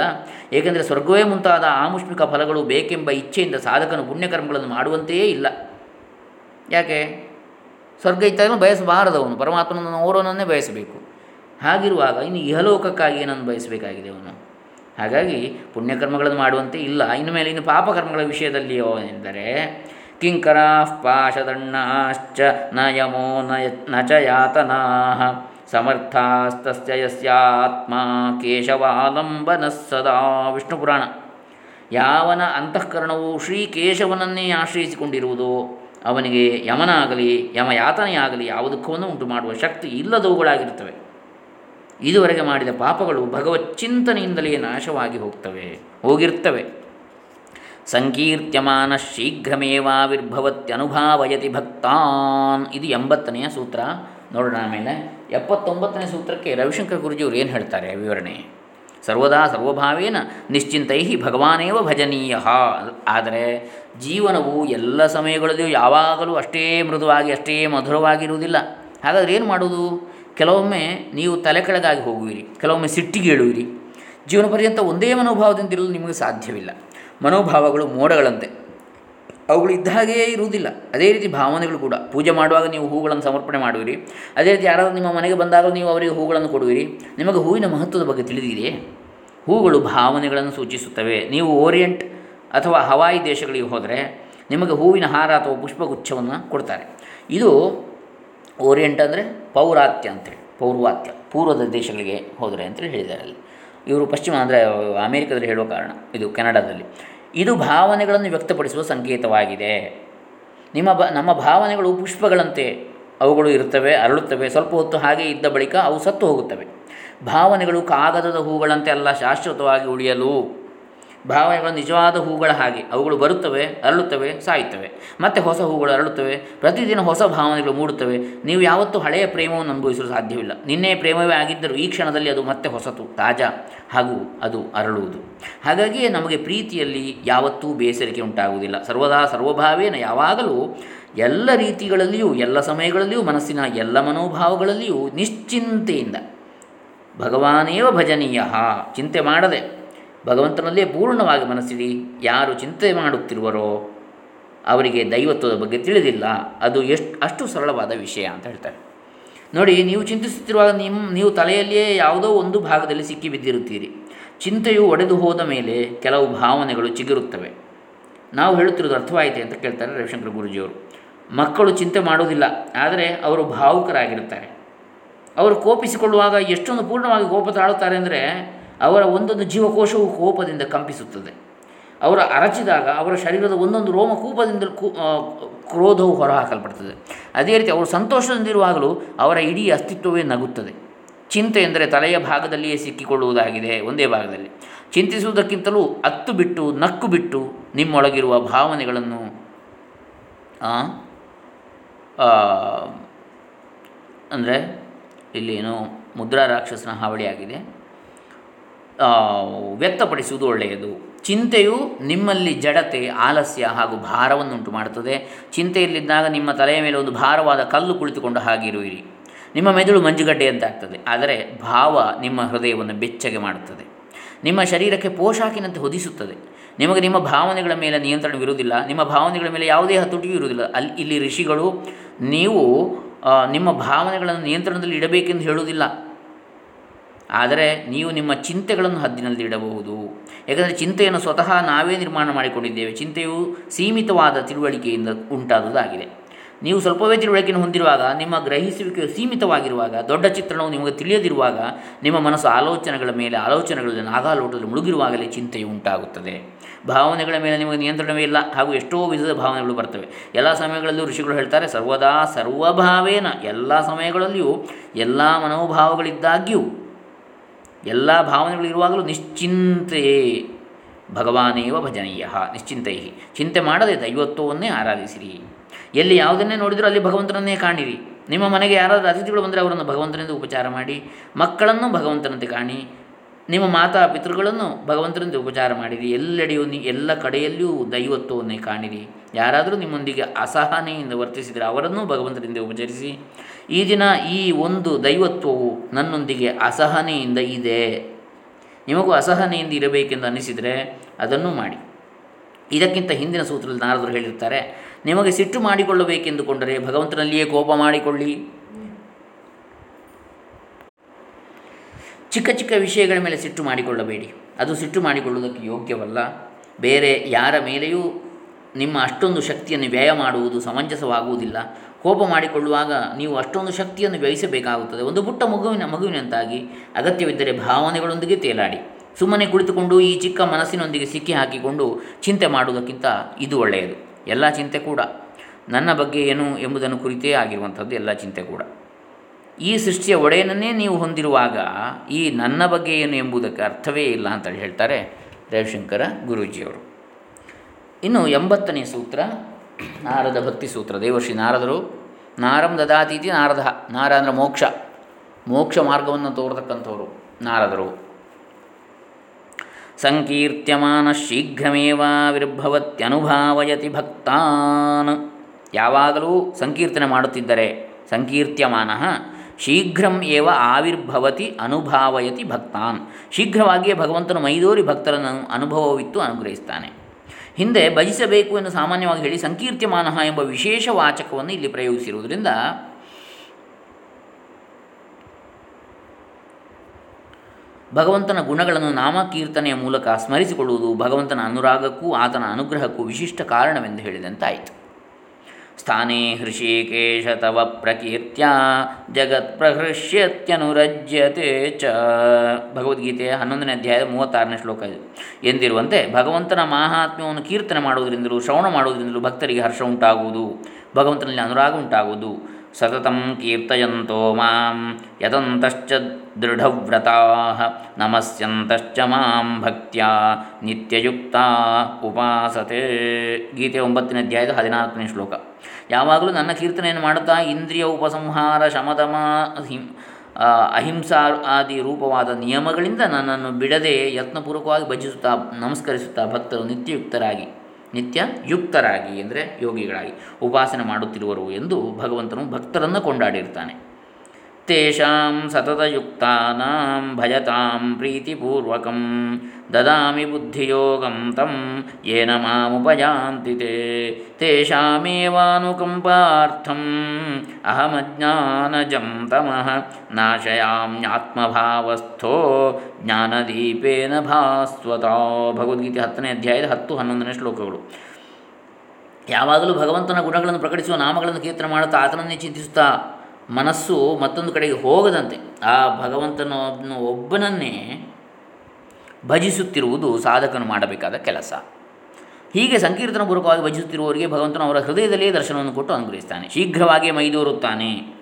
ಏಕೆಂದರೆ ಸ್ವರ್ಗವೇ ಮುಂತಾದ ಆಮುಷ್ಮಿಕ ಫಲಗಳು ಬೇಕೆಂಬ ಇಚ್ಛೆಯಿಂದ ಸಾಧಕನು ಪುಣ್ಯಕರ್ಮಗಳನ್ನು ಮಾಡುವಂತೆಯೇ ಇಲ್ಲ. ಯಾಕೆ? ಸ್ವರ್ಗ ಇತ್ತಾಗಲೂ ಬಯಸಬಾರದವನು. ಪರಮಾತ್ಮನನ್ನು ಓರೋನನ್ನೇ ಬಯಸಬೇಕು. ಹಾಗಿರುವಾಗ ಇನ್ನು ಇಹಲೋಕಕ್ಕಾಗಿ ಏನನ್ನು ಬಯಸಬೇಕಾಗಿದೆ ಅವನು? ಹಾಗಾಗಿ ಪುಣ್ಯಕರ್ಮಗಳನ್ನು ಮಾಡುವಂತೆ ಇಲ್ಲ. ಇನ್ನು ಮೇಲೆ ಇನ್ನು ಪಾಪಕರ್ಮಗಳ ವಿಷಯದಲ್ಲಿಯೋ ಎಂದರೆ, ಕಿಂಕರಾ ಪಾಶದಣ್ಣಾಶ್ಚ ನ ಯಮೋ ನ ಯ- ನ ಚ ಯಾತನಾ ಸಮರ್ಥಾಸ್ತಸ್ಯ ಕೇಶವಾಲಂಬನ ಸದಾ. ವಿಷ್ಣು ಪುರಾಣ ಯಾವನ ಅಂತಃಕರಣವು ಶ್ರೀ ಕೇಶವನನ್ನೇ ಆಶ್ರಯಿಸಿಕೊಂಡಿರುವುದೋ ಅವನಿಗೆ ಯಮನಾಗಲಿ, ಯಮಯಾತನೆಯಾಗಲಿ ಯಾವ ದುಃಖವನ್ನು ಉಂಟು ಮಾಡುವ ಶಕ್ತಿ ಇಲ್ಲದವುಗಳಾಗಿರುತ್ತವೆ. ಇದುವರೆಗೆ ಮಾಡಿದ ಪಾಪಗಳು ಭಗವತ್ ಚಿಂತನೆಯಿಂದಲೇ ನಾಶವಾಗಿ ಹೋಗ್ತವೆ, ಹೋಗಿರ್ತವೆ. ಸಂಕೀರ್ತ್ಯಮಾನ ಶೀಘ್ರಮೇವಾವಿರ್ಭವತ್ಯನುಭಾವಯತಿ ಭಕ್ತಾನ್. ಇದು ಎಂಬತ್ತನೆಯ ಸೂತ್ರ. ನೋಡೋಣ ಆಮೇಲೆ ಎಪ್ಪತ್ತೊಂಬತ್ತನೇ ಸೂತ್ರಕ್ಕೆ ರವಿಶಂಕರ್ ಗುರುಜಿಯವರು ಏನು ಹೇಳ್ತಾರೆ ವಿವರಣೆ? ಸರ್ವದಾ ಸರ್ವಭಾವೇನ ನಿಶ್ಚಿಂತೈ ಭಗವಾನೇವ ಭಜನೀಯ. ಆದರೆ ಜೀವನವು ಎಲ್ಲ ಸಮಯಗಳಲ್ಲಿಯೂ ಯಾವಾಗಲೂ ಅಷ್ಟೇ ಮೃದುವಾಗಿ, ಅಷ್ಟೇ ಮಧುರವಾಗಿರುವುದಿಲ್ಲ. ಹಾಗಾದರೆ ಏನು ಮಾಡುವುದು ಕೆಲವೊಮ್ಮೆ ನೀವು ತಲೆ ಕೆಳಗಾಗಿ ಹೋಗುವಿರಿ, ಕೆಲವೊಮ್ಮೆ ಸಿಟ್ಟಿಗೇಳುವಿರಿ ಜೀವನ ಪರ್ಯಂತ ಒಂದೇ ಮನೋಭಾವದಿಂದಿರಲು ನಿಮಗೆ ಸಾಧ್ಯವಿಲ್ಲ. ಮನೋಭಾವಗಳು ಮೋಡಗಳಂತೆ. ಅವುಗಳು ಇದ್ದ ಹಾಗೆಯೇ ಇರುವುದಿಲ್ಲ. ಅದೇ ರೀತಿ ಭಾವನೆಗಳು ಕೂಡ. ಪೂಜೆ ಮಾಡುವಾಗ ನೀವು ಹೂಗಳನ್ನು ಸಮರ್ಪಣೆ ಮಾಡುವಿರಿ. ಅದೇ ರೀತಿ ಯಾರಾದರೂ ನಿಮ್ಮ ಮನೆಗೆ ಬಂದಾಗ ನೀವು ಅವರಿಗೆ ಹೂಗಳನ್ನು ಕೊಡುವಿರಿ. ನಿಮಗೆ ಹೂವಿನ ಮಹತ್ವದ ಬಗ್ಗೆ ತಿಳಿದಿದೆಯೇ? ಹೂಗಳು ಭಾವನೆಗಳನ್ನು ಸೂಚಿಸುತ್ತವೆ. ನೀವು ಓರಿಯೆಂಟ್ ಅಥವಾ ಹವಾಯಿ ದೇಶಗಳಿಗೆ ಹೋದರೆ ನಿಮಗೆ ಹೂವಿನ ಹಾರ ಅಥವಾ ಪುಷ್ಪಗುಚ್ಛವನ್ನು ಕೊಡ್ತಾರೆ. ಇದು ಓರಿಯೆಂಟ್ ಅಂದರೆ ಪೌರಾತ್ಯ ಅಂತೇಳಿ, ಪೌರ್ವಾತ್ಯ, ಪೂರ್ವದ ದೇಶಗಳಿಗೆ ಹೋದರೆ ಅಂತೇಳಿ ಹೇಳಿದ್ದಾರೆ ಅಲ್ಲಿ. ಇವರು ಪಶ್ಚಿಮ ಅಂದರೆ ಅಮೇರಿಕದಲ್ಲಿ ಹೇಳುವ ಕಾರಣ ಇದು ಕೆನಡಾದಲ್ಲಿ. ಇದು ಭಾವನೆಗಳನ್ನು ವ್ಯಕ್ತಪಡಿಸುವ ಸಂಕೇತವಾಗಿದೆ. ನಿಮ್ಮ ಬ, ನಮ್ಮ ಭಾವನೆಗಳು ಪುಷ್ಪಗಳಂತೆ ಅವುಗಳು ಇರುತ್ತವೆ, ಅರಳುತ್ತವೆ, ಸ್ವಲ್ಪ ಹೊತ್ತು ಹಾಗೆ ಇದ್ದ ಬಳಿಕ ಅವು ಸತ್ತು ಹೋಗುತ್ತವೆ. ಭಾವನೆಗಳು ಕಾಗದದ ಹೂಗಳಂತೆ ಅಲ್ಲ ಶಾಶ್ವತವಾಗಿ ಉಳಿಯಲು ಭಾವನೆಗಳು ನಿಜವಾದ ಹೂಗಳ ಹಾಗೆ. ಅವುಗಳು ಬರುತ್ತವೆ, ಅರಳುತ್ತವೆ, ಸಾಯುತ್ತವೆ. ಮತ್ತೆ ಹೊಸ ಹೂಗಳು ಅರಳುತ್ತವೆ. ಪ್ರತಿದಿನ ಹೊಸ ಭಾವನೆಗಳು ಮೂಡುತ್ತವೆ. ನೀವು ಯಾವತ್ತೂ ಹಳೆಯ ಪ್ರೇಮವನ್ನು ಅನುಭವಿಸಲು ಸಾಧ್ಯವಿಲ್ಲ. ನಿನ್ನೆ ಪ್ರೇಮವೇ ಆಗಿದ್ದರೂ ಈ ಕ್ಷಣದಲ್ಲಿ ಅದು ಮತ್ತೆ ಹೊಸತು, ತಾಜಾ ಹಾಗೂ ಅದು ಅರಳುವುದು. ಹಾಗಾಗಿಯೇ ನಮಗೆ ಪ್ರೀತಿಯಲ್ಲಿ ಯಾವತ್ತೂ ಬೇಸರಿಕೆ ಉಂಟಾಗುವುದಿಲ್ಲ. ಸರ್ವದಾ ಸರ್ವಭಾವೇನ ಯಾವಾಗಲೂ ಎಲ್ಲ ರೀತಿಗಳಲ್ಲಿಯೂ, ಎಲ್ಲ ಸಮಯಗಳಲ್ಲಿಯೂ, ಮನಸ್ಸಿನ ಎಲ್ಲ ಮನೋಭಾವಗಳಲ್ಲಿಯೂ ನಿಶ್ಚಿಂತೆಯಿಂದ ಭಗವಾನೇವ ಭಜನೀಯ ಚಿಂತೆ ಮಾಡದೆ. ಭಗವಂತನಲ್ಲೇ ಪೂರ್ಣವಾಗಿ ಮನಸ್ಸಿಡಿ, ಯಾರು ಚಿಂತೆ ಮಾಡುತ್ತಿರುವರೋ ಅವರಿಗೆ ದೈವತ್ವದ ಬಗ್ಗೆ ತಿಳಿದಿಲ್ಲ. ಅದು ಎಷ್ಟು, ಅಷ್ಟು ಸರಳವಾದ ವಿಷಯ ಅಂತ ಹೇಳ್ತಾರೆ. ನೋಡಿ, ನೀವು ಚಿಂತಿಸುತ್ತಿರುವಾಗ ನಿಮ್ಮ ನೀವು ತಲೆಯಲ್ಲಿಯೇ ಯಾವುದೋ ಒಂದು ಭಾಗದಲ್ಲಿ ಸಿಕ್ಕಿ ಬಿದ್ದಿರುತ್ತೀರಿ. ಚಿಂತೆಯು ಒಡೆದು ಹೋದ ಮೇಲೆ ಕೆಲವು ಭಾವನೆಗಳು ಚಿಗುರುತ್ತವೆ. ನಾವು ಹೇಳುತ್ತಿರೋದು ಅರ್ಥವಾಯಿತು ಅಂತ ಕೇಳ್ತಾರೆ ರವಿಶಂಕರ ಗುರುಜಿಯವರು. ಮಕ್ಕಳು ಚಿಂತೆ ಮಾಡುವುದಿಲ್ಲ, ಆದರೆ ಅವರು ಭಾವುಕರಾಗಿರುತ್ತಾರೆ. ಅವರು ಕೋಪಿಸಿಕೊಳ್ಳುವಾಗ ಎಷ್ಟೊಂದು ಪೂರ್ಣವಾಗಿ ಕೋಪ ತಾಳುತ್ತಾರೆ ಅಂದರೆ ಅವರ ಒಂದೊಂದು ಜೀವಕೋಶವು ಕೋಪದಿಂದ ಕಂಪಿಸುತ್ತದೆ. ಅವರ ಅರಚಿದಾಗ ಅವರ ಶರೀರದ ಒಂದೊಂದು ರೋಮ ಕೋಪದಿಂದ ಕೂ ಕ್ರೋಧವು ಹೊರಹಾಕಲ್ಪಡ್ತದೆ. ಅದೇ ರೀತಿ ಅವರು ಸಂತೋಷದಿಂದಿರುವಾಗಲೂ ಅವರ ಇಡೀ ಅಸ್ತಿತ್ವವೇ ನಗುತ್ತದೆ. ಚಿಂತೆ ಎಂದರೆ ತಲೆಯ ಭಾಗದಲ್ಲಿಯೇ ಸಿಕ್ಕಿಕೊಳ್ಳುವುದಾಗಿದೆ ಒಂದೇ ಭಾಗದಲ್ಲಿ. ಚಿಂತಿಸುವುದಕ್ಕಿಂತಲೂ ಅತ್ತು ಬಿಟ್ಟು ನಕ್ಕು ಬಿಟ್ಟು ನಿಮ್ಮೊಳಗಿರುವ ಭಾವನೆಗಳನ್ನು ಅಂದರೆ ಇಲ್ಲಿ ಏನು ಮುದ್ರಾ ರಾಕ್ಷಸನ ಹಾವಳಿಯಾಗಿದೆ ಆ, ವ್ಯಕ್ತಪಡಿಸುವುದು ಒಳ್ಳೆಯದು. ಚಿಂತೆಯು ನಿಮ್ಮಲ್ಲಿ ಜಡತೆ, ಆಲಸ್ಯ ಹಾಗೂ ಭಾರವನ್ನುಂಟು ಮಾಡುತ್ತದೆ. ಚಿಂತೆಯಲ್ಲಿದ್ದಾಗ ನಿಮ್ಮ ತಲೆಯ ಮೇಲೆ ಒಂದು ಭಾರವಾದ ಕಲ್ಲು ಕುಳಿತುಕೊಂಡು ಹಾಗಿರುವಿರಿ. ನಿಮ್ಮ ಮೆದುಳು ಮಂಜುಗಡ್ಡೆಯಂತೆ ಆಗ್ತದೆ ಆದರೆ ಭಾವ ನಿಮ್ಮ ಹೃದಯವನ್ನು ಬೆಚ್ಚಗೆ ಮಾಡುತ್ತದೆ. ನಿಮ್ಮ ಶರೀರಕ್ಕೆ ಪೋಷಾಕಿನಂತೆ ಹೊದಿಸುತ್ತದೆ. ನಿಮಗೆ ನಿಮ್ಮ ಭಾವನೆಗಳ ಮೇಲೆ ನಿಯಂತ್ರಣವಿರುವುದಿಲ್ಲ ನಿಮ್ಮ ಭಾವನೆಗಳ ಮೇಲೆ ಯಾವುದೇ ಹತೋಟಿಯೂ ಇರುವುದಿಲ್ಲ. ಅಲ್ಲಿ, ಇಲ್ಲಿ ಋಷಿಗಳು, ನೀವು ನಿಮ್ಮ ಭಾವನೆಗಳನ್ನು ನಿಯಂತ್ರಣದಲ್ಲಿ ಇಡಬೇಕೆಂದು ಹೇಳುವುದಿಲ್ಲ. ಆದರೆ ನೀವು ನಿಮ್ಮ ಚಿಂತೆಗಳನ್ನು ಹದ್ದಿನಲ್ಲಿ ಇಡಬಹುದು. ಏಕೆಂದರೆ ಚಿಂತೆಯನ್ನು ಸ್ವತಃ ನಾವೇ ನಿರ್ಮಾಣ ಮಾಡಿಕೊಂಡಿದ್ದೇವೆ. ಚಿಂತೆಯು ಸೀಮಿತವಾದ ತಿಳುವಳಿಕೆಯಿಂದ ಉಂಟಾದುದಾಗಿದೆ. ನೀವು ಸ್ವಲ್ಪವೇ ತಿಳುವಳಿಕೆಯನ್ನು ಹೊಂದಿರುವಾಗ, ನಿಮ್ಮ ಗ್ರಹಿಸುವಿಕೆಯು ಸೀಮಿತವಾಗಿರುವಾಗ, ದೊಡ್ಡ ಚಿತ್ರಣವು ನಿಮಗೆ ತಿಳಿಯದಿರುವಾಗ, ನಿಮ್ಮ ಮನಸ್ಸು ಆಲೋಚನೆಗಳ ಮೇಲೆ, ಆಲೋಚನೆಗಳಲ್ಲಿ ನಾಗಾಲೋಟದಲ್ಲಿ ಮುಳುಗಿರುವಾಗಲೇ ಚಿಂತೆಯು ಉಂಟಾಗುತ್ತದೆ. ಭಾವನೆಗಳ ಮೇಲೆ ನಿಮಗೆ ನಿಯಂತ್ರಣವೇ ಇಲ್ಲ. ಹಾಗೂ ಎಷ್ಟೋ ವಿಧದ ಭಾವನೆಗಳು ಬರ್ತವೆ. ಎಲ್ಲ ಸಮಯಗಳಲ್ಲೂ ಋಷಿಗಳು ಹೇಳ್ತಾರೆ, ಸರ್ವದಾ ಸರ್ವಭಾವೇನ. ಎಲ್ಲ ಸಮಯಗಳಲ್ಲಿಯೂ ಎಲ್ಲ ಮನೋಭಾವಗಳಿದ್ದಾಗ್ಯೂ ಎಲ್ಲ ಭಾವನೆಗಳಿರುವಾಗಲೂ ನಿಶ್ಚಿಂತೆಯೇ ಭಗವಾನೇವ ಭಜನೀಯ, ನಿಶ್ಚಿಂತೈ. ಚಿಂತೆ ಮಾಡದೆ ದೈವತ್ವವನ್ನೇ ಆರಾಧಿಸಿರಿ. ಎಲ್ಲಿ ಯಾವುದನ್ನೇ ನೋಡಿದರೂ ಅಲ್ಲಿ ಭಗವಂತನನ್ನೇ ಕಾಣಿರಿ. ನಿಮ್ಮ ಮನೆಗೆ ಯಾರಾದರೂ ಅತಿಥಿಗಳು ಬಂದರೆ ಅವರನ್ನು ಭಗವಂತನಿಂದ ಉಪಚಾರ ಮಾಡಿ, ಮಕ್ಕಳನ್ನು ಭಗವಂತನಂತೆ ಕಾಣಿ, ನಿಮ್ಮ ಮಾತಾ ಪಿತೃಗಳನ್ನು ಭಗವಂತನಿಂದ ಉಪಚಾರ ಮಾಡಿರಿ. ಎಲ್ಲೆಡೆಯೂ ಎಲ್ಲ ಕಡೆಯಲ್ಲಿಯೂ ದೈವತ್ವವನ್ನೇ ಕಾಣಿರಿ. ಯಾರಾದರೂ ನಿಮ್ಮೊಂದಿಗೆ ಅಸಹನೆಯಿಂದ ವರ್ತಿಸಿದರೆ ಅವರನ್ನೂ ಭಗವಂತನಿಂದ ಉಪಚರಿಸಿ ಈ ದಿನ ಈ ಒಂದು ದೈವತ್ವವು ನನ್ನೊಂದಿಗೆ ಅಸಹನೆಯಿಂದ ಇದೆ. ನಿಮಗೂ ಅಸಹನೆಯಿಂದ ಇರಬೇಕೆಂದು ಅನಿಸಿದರೆ ಅದನ್ನು ಮಾಡಿ. ಇದಕ್ಕಿಂತ ಹಿಂದಿನ ಸೂತ್ರದಲ್ಲಿ ನಾರದರು ಹೇಳಿರ್ತಾರೆ ನಿಮಗೆ ಸಿಟ್ಟು ಮಾಡಿಕೊಳ್ಳಬೇಕೆಂದುಕೊಂಡರೆ ಭಗವಂತನಲ್ಲಿಯೇ ಕೋಪ ಮಾಡಿಕೊಳ್ಳಿ. ಚಿಕ್ಕ ಚಿಕ್ಕ ವಿಷಯಗಳ ಮೇಲೆ ಸಿಟ್ಟು ಮಾಡಿಕೊಳ್ಳಬೇಡಿ. ಅದು ಸಿಟ್ಟು ಮಾಡಿಕೊಳ್ಳುವುದಕ್ಕೆ ಯೋಗ್ಯವಲ್ಲ. ಬೇರೆ ಯಾರ ಮೇಲೆಯೂ ನಿಮ್ಮ ಅಷ್ಟೊಂದು ಶಕ್ತಿಯನ್ನು ವ್ಯಯ ಮಾಡುವುದು ಸಮಂಜಸವಾಗುವುದಿಲ್ಲ. ಕೋಪ ಮಾಡಿಕೊಳ್ಳುವಾಗ ನೀವು ಅಷ್ಟೊಂದು ಶಕ್ತಿಯನ್ನು ವ್ಯಯಿಸಬೇಕಾಗುತ್ತದೆ. ಒಂದು ಪುಟ್ಟ ಮಗುವಿನ ಮಗುವಿನಂತಾಗಿ ಅಗತ್ಯವಿದ್ದರೆ ಭಾವನೆಗಳೊಂದಿಗೆ ತೇಲಾಡಿ. ಸುಮ್ಮನೆ ಕುಳಿತುಕೊಂಡು ಈ ಚಿಕ್ಕ ಮನಸ್ಸಿನೊಂದಿಗೆ ಸಿಕ್ಕಿ ಹಾಕಿಕೊಂಡು ಚಿಂತೆ ಮಾಡುವುದಕ್ಕಿಂತ ಇದು ಒಳ್ಳೆಯದು. ಎಲ್ಲ ಚಿಂತೆ ಕೂಡ. ನನ್ನ ಬಗ್ಗೆ ಏನು ಎಂಬುದನ್ನು ಕುರಿತೇ ಆಗಿರುವಂಥದ್ದು ಎಲ್ಲ ಚಿಂತೆ ಕೂಡ. ಈ ಸೃಷ್ಟಿಯ ಒಡೆಯನನ್ನೇ ನೀವು ಹೊಂದಿರುವಾಗ ಈ ನನ್ನ ಬಗ್ಗೆ ಏನು ಎಂಬುದಕ್ಕೆ ಅರ್ಥವೇ ಇಲ್ಲ ಅಂತೇಳಿ ಹೇಳ್ತಾರೆ ರವಿಶಂಕರ ಗುರೂಜಿಯವರು. ಇನ್ನು ಎಂಬತ್ತನೇ ಸೂತ್ರ, ನಾರದ ಭಕ್ತಿ ಸೂತ್ರ. ದೇವರ್ಷಿ ನಾರದರು, ನಾರಂ ದದಾತೀತಿ ನಾರದ. ನಾರ ಅಂದರೆ ಮೋಕ್ಷ. ಮೋಕ್ಷ ಮಾರ್ಗವನ್ನು ತೋರತಕ್ಕಂಥವರು ನಾರದರು. ಸಂಕೀರ್ತ್ಯಮಾನ ಶೀಘ್ರಮೇವಾವಿರ್ಭವತ್ಯನುಭಾವಯತಿ ಭಕ್ತಾನ್. ಯಾವಾಗಲೂ ಸಂಕೀರ್ತನೆ ಮಾಡುತ್ತಿದ್ದರೆ ಸಂಕೀರ್ತ್ಯಮಾನ ಶೀಘ್ರಂ ಏವ ಆವಿರ್ಭವತಿ ಅನುಭಾವಯತಿ ಭಕ್ತಾನ್. ಶೀಘ್ರವಾಗಿಯೇ ಭಗವಂತನು ಮೈದೋರಿ ಭಕ್ತರನ್ನು ಅನುಭವವಿತ್ತು, ಅನುಗ್ರಹಿಸ್ತಾನೆ. ಹಿಂದೆ ಭಜಿಸಬೇಕು ಎಂದು ಸಾಮಾನ್ಯವಾಗಿ ಹೇಳಿ ಸಂಕೀರ್ತ್ಯಮಾನ ಎಂಬ ವಿಶೇಷ ವಾಚಕವನ್ನು ಇಲ್ಲಿ ಪ್ರಯೋಗಿಸಿರುವುದರಿಂದ ಭಗವಂತನ ಗುಣಗಳನ್ನು ನಾಮಕೀರ್ತನೆಯ ಮೂಲಕ ಸ್ಮರಿಸಿಕೊಳ್ಳುವುದು ಭಗವಂತನ ಅನುರಾಗಕ್ಕೂ ಆತನ ಅನುಗ್ರಹಕ್ಕೂ ವಿಶಿಷ್ಟ ಕಾರಣವೆಂದು ಹೇಳಿದಂತಾಯಿತು. ಸ್ಥಾನೇ ಹೃಷಿಕೇಶ ತವ ಪ್ರಕೀರ್ತ್ಯ ಜಗತ್ ಪ್ರಹೃಷ್ಯತ್ಯನುರಜ್ಯತೆ ಚ ಭಗವದ್ಗೀತೆಯ ಹನ್ನೊಂದನೇ ಅಧ್ಯಾಯದ ಮೂವತ್ತಾರನೇ ಶ್ಲೋಕ ಇದು. ಎಂದಿರುವಂತೆ, ಭಗವಂತನ ಮಹಾತ್ಮ್ಯವನ್ನು ಕೀರ್ತನೆ ಮಾಡುವುದರಿಂದಲೂ ಶ್ರವಣ ಮಾಡುವುದರಿಂದಲೂ ಭಕ್ತರಿಗೆ ಹರ್ಷ ಉಂಟಾಗುವುದು, ಭಗವಂತನಲ್ಲಿ ಅನುರಾಗ ಉಂಟಾಗುವುದು. ಸತತಂ ಕೀರ್ತಯಂತೋ ಮಾಂ ಯತಂತಶ್ಚ ದೃಢವ್ರತಾ ನಮಸ್ಯಂತಶ್ಚ ಮಾಂ ಭಕ್ತ್ಯ ನಿತ್ಯಯುಕ್ತ ಉಪಾಸತೆ ಗೀತೆ ಒಂಬತ್ತನೇ ಅಧ್ಯಾಯದ ಹದಿನಾಲ್ಕನೇ ಶ್ಲೋಕ। ಯಾವಾಗಲೂ ನನ್ನ ಕೀರ್ತನೆಯನ್ನು ಮಾಡುತ್ತಾ ಇಂದ್ರಿಯ ಉಪಸಂಹಾರ, ಶಮದಮ ಹಿಂ ಅಹಿಂಸಾ ಆದಿ ರೂಪವಾದ ನಿಯಮಗಳಿಂದ ನನ್ನನ್ನು ಬಿಡದೆ ಯತ್ನಪೂರ್ವಕವಾಗಿ ಭಜಿಸುತ್ತಾ ನಮಸ್ಕರಿಸುತ್ತಾ ಭಕ್ತರು ನಿತ್ಯಯುಕ್ತರಾಗಿ ನಿತ್ಯ ಯುಕ್ತರಾಗಿ ಅಂದರೆ ಯೋಗಿಗಳಾಗಿ ಉಪಾಸನೆ ಮಾಡುತ್ತಿರುವರು ಎಂದು ಭಗವಂತನು ಭಕ್ತರನ್ನು ಕೊಂಡಾಡಿರ್ತಾನೆ. ತೇಷಾಂ ಸತತಯುಕ್ತಾನಾಂ ಭಜತಾಂ ಪ್ರೀತಿಪೂರ್ವಕಂ ದದಾಮಿ ಬುದ್ಧಿಯೋಗಂ ತಂ ಯೇನ ಮಾಮುಪಯಾಂತಿ ತೇ ತೇಷಾಮೇವಾನುಕಂಪಾರ್ಥಂ ಅಹಮಜ್ಞಾನಜಂ ತಮಃ ನಾಶಯಾಮ್ಯಾತ್ಮಭಾವಸ್ಥೋ ಜ್ಞಾನದೀಪೇನ ಭಾಸ್ವತ ಭಗವದ್ಗೀತೆ ಹತ್ತನೇ ಅಧ್ಯಾಯದ ಹತ್ತು ಹನ್ನೊಂದನೇ ಶ್ಲೋಕಗಳು। ಯಾವಾಗಲೂ ಭಗವಂತನ ಗುಣಗಳನ್ನು ಪ್ರಕಟಿಸುವ ನಾಮಗಳನ್ನು ಕೀರ್ತನೆ ಮಾಡುತ್ತಾ ಆತನನ್ನೇ ಚಿಂತಿಸುತ್ತಾ ಮನಸ್ಸು ಮತ್ತೊಂದು ಕಡೆಗೆ ಹೋಗದಂತೆ. ಆ ಭಗವಂತನನ್ನು ಒಬ್ಬನನ್ನೇ ಭಜಿಸುತ್ತಿರುವುದು ಸಾಧಕನು ಮಾಡಬೇಕಾದ ಕೆಲಸ. ಹೀಗೆ ಸಂಕೀರ್ತನ ಪೂರ್ವಕವಾಗಿ ಭಜಿಸುತ್ತಿರುವವರಿಗೆ ಭಗವಂತನು ಅವರ ಹೃದಯದಲ್ಲೇ ದರ್ಶನವನ್ನು ಕೊಟ್ಟು ಅನುಗ್ರಹಿಸ್ತಾನೆ ಶೀಘ್ರವಾಗಿ ಮೈದೂರುತ್ತಾನೆ.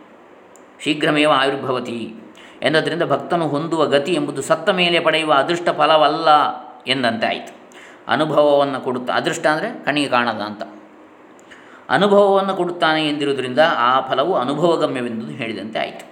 ಶೀಘ್ರಮೇವ ಆಯುರ್ಭವತಿ ಎಂದದರಿಂದ ಭಕ್ತನು ಹೊಂದುವ ಗತಿ ಎಂಬುದು ಸತ್ತ ಮೇಲೆ ಪಡೆಯುವ ಅದೃಷ್ಟ ಫಲವಲ್ಲ ಎಂದಂತೆ ಆಯಿತು. ಅನುಭವವನ್ನು ಕೊಡುತ್ತಾ, ಅದೃಷ್ಟ ಅಂದರೆ ಕಣ್ಣಿಗೆ ಕಾಣದ ಅಂತ. ಅನುಭವವನ್ನು ಕೊಡುತ್ತಾನೆ ಎಂದಿರುವುದರಿಂದ ಆ ಫಲವು ಅನುಭವಗಮ್ಯವೆಂದು ಹೇಳಿದಂತೆ ಆಯಿತು.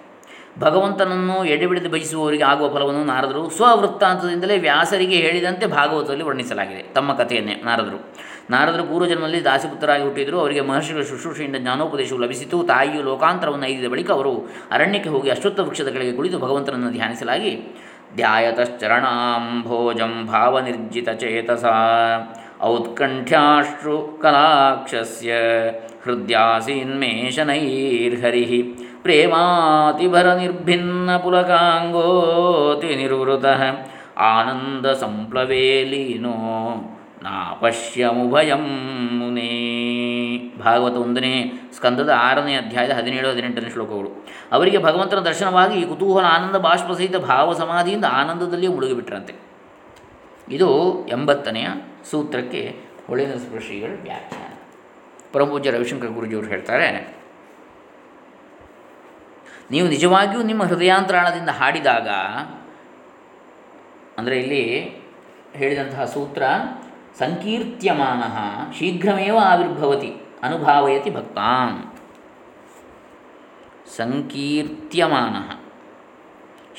ಭಗವಂತನನ್ನು ಎಡೆಬಿಡದೆ ಬಯಸುವವರಿಗೆ ಆಗುವ ಫಲವನ್ನು ನಾರದರು ಸ್ವವೃತ್ತಾಂತದಿಂದಲೇ ವ್ಯಾಸರಿಗೆ ಹೇಳಿದಂತೆ ಭಾಗವತದಲ್ಲಿ ವರ್ಣಿಸಲಾಗಿದೆ. ತಮ್ಮ ಕಥೆಯನ್ನೇ, ನಾರದರು. ನಾರದರು ಪೂರ್ವಜನ್ಮದಲ್ಲಿ ದಾಸಿಪುತ್ರರಾಗಿ ಹುಟ್ಟಿದರು. ಅವರಿಗೆ ಮಹರ್ಷಿಗಳ ಶುಶ್ರೂಷೆಯಿಂದ ಜ್ಞಾನೋಪದೇಶವು ಲಭಿಸಿತು. ತಾಯಿಯು ಲೋಕಾಂತರವನ್ನು ಐದಿದ ಬಳಿಕ ಅವರು ಅರಣ್ಯಕ್ಕೆ ಹೋಗಿ ಅಶ್ವತ್ಥ ವೃಕ್ಷದ ಕೆಳಗೆ ಕುಳಿತು ಭಗವಂತನನ್ನು ಧ್ಯಾನಿಸಲಾಗಿ ಧ್ಯಾಯತಶ್ಚರಣಾಂಭೋಜಂ ಭಾವನಿರ್ಜಿತ ಚೇತಸ ಔತ್ಕಂಠ್ಯಾಶ್ರು ಪ್ರೇಮಾತಿಭರ ನಿರ್ಭಿನ್ನ ಪುಲಕಾಂಗೋತಿ ನಿರ್ವೃತ ಆನಂದ ಲೀನೋ ನಾಪಶ್ಯಮುಭಯಂ ಮುನೇ. ಭಾಗವತ ಒಂದನೇ ಸ್ಕಂದದ ಆರನೇ ಅಧ್ಯಾಯದ ಹದಿನೇಳು ಹದಿನೆಂಟನೇ ಶ್ಲೋಕಗಳು. ಅವರಿಗೆ ಭಗವಂತನ ದರ್ಶನವಾಗಿ ಈ ಕುತೂಹಲ, ಆನಂದ ಬಾಷ್ಪಸಹಿತ ಭಾವ ಸಮಾಧಿಯಿಂದ ಆನಂದದಲ್ಲಿಯೇ ಮುಳುಗಿಬಿಟ್ರಂತೆ. ಇದು ಎಂಬತ್ತನೆಯ ಸೂತ್ರಕ್ಕೆ ಹೊಳೆನ ಸ್ಪೃಶಿಗಳು ವ್ಯಾಖ್ಯಾನ. ಪರಮಪೂಜ್ಯ ರವಿಶಂಕರ್ ಗುರುಜಿಯವರು ಹೇಳ್ತಾರೆ, ನೀವು ನಿಜವಾಗಿಯೂ ನಿಮ್ಮ ಹೃದಯಾಂತರಾಳದಿಂದ ಹಾಡಿದಾಗ, ಅಂದರೆ ಇಲ್ಲಿ ಹೇಳಿದಂತಹ ಸೂತ್ರ, ಸಂಕೀರ್ತ್ಯಮಾನ ಶೀಘ್ರಮೇವ ಆವಿರ್ಭವತಿ, ಅನುಭಾವಯತಿ ಭಕ್ತಾಂ. ಸಂಕೀರ್ತ್ಯಮಾನ,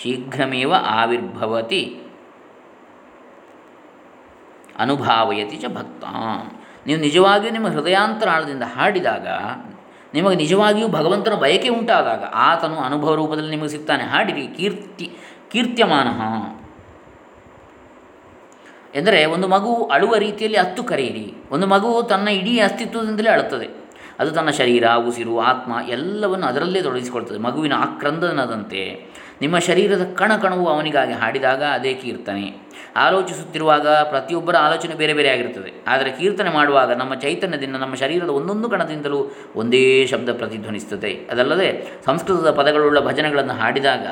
ಶೀಘ್ರಮೇವ ಆವಿರ್ಭವತಿ ಅನುಭಾವಯತಿ ಚ ಭಕ್ತ. ನೀವು ನಿಜವಾಗಿಯೂ ನಿಮ್ಮ ಹೃದಯಾಂತರಾಳದಿಂದ ಹಾಡಿದಾಗ, ನಿಮಗೆ ನಿಜವಾಗಿಯೂ ಭಗವಂತನ ಬಯಕೆ ಉಂಟಾದಾಗ, ಆತನು ಅನುಭವ ರೂಪದಲ್ಲಿ ನಿಮಗೆ ಸಿಗ್ತಾನೆ. ಹಾಡಿರಿ, ಕೀರ್ತಿ, ಕೀರ್ತ್ಯಮಾನ. ಎಂದರೆ ಒಂದು ಮಗು ಅಳುವ ರೀತಿಯಲ್ಲಿ ಅತ್ತು ಕರೆಯಿರಿ. ಒಂದು ಮಗು ತನ್ನ ಇಡೀ ಅಸ್ತಿತ್ವದಿಂದಲೇ ಅಳುತ್ತದೆ. ಅದು ತನ್ನ ಶರೀರ, ಉಸಿರು, ಆತ್ಮ ಎಲ್ಲವನ್ನು ಅದರಲ್ಲೇ ತೊಡಗಿಸಿಕೊಳ್ತದೆ. ಮಗುವಿನ ಆಕ್ರಂದನದಂತೆ. ನಿಮ್ಮ ಶರೀರದ ಕಣ ಕಣವು ಅವನಿಗಾಗಿ ಹಾಡಿದಾಗ ಅದೇ ಕೀರ್ತನೆ. ಆಲೋಚಿಸುತ್ತಿರುವಾಗ ಪ್ರತಿಯೊಬ್ಬರ ಆಲೋಚನೆ ಬೇರೆ ಬೇರೆ ಆಗಿರುತ್ತದೆ. ಆದರೆ ಕೀರ್ತನೆ ಮಾಡುವಾಗ ನಮ್ಮ ಚೈತನ್ಯದಿಂದ ನಮ್ಮ ಶರೀರದ ಒಂದೊಂದು ಕಣದಿಂದಲೂ ಒಂದೇ ಶಬ್ದ ಪ್ರತಿಧ್ವನಿಸುತ್ತದೆ. ಅದಲ್ಲದೆ ಸಂಸ್ಕೃತದ ಪದಗಳುಳ್ಳ ಭಜನೆಗಳನ್ನು ಹಾಡಿದಾಗ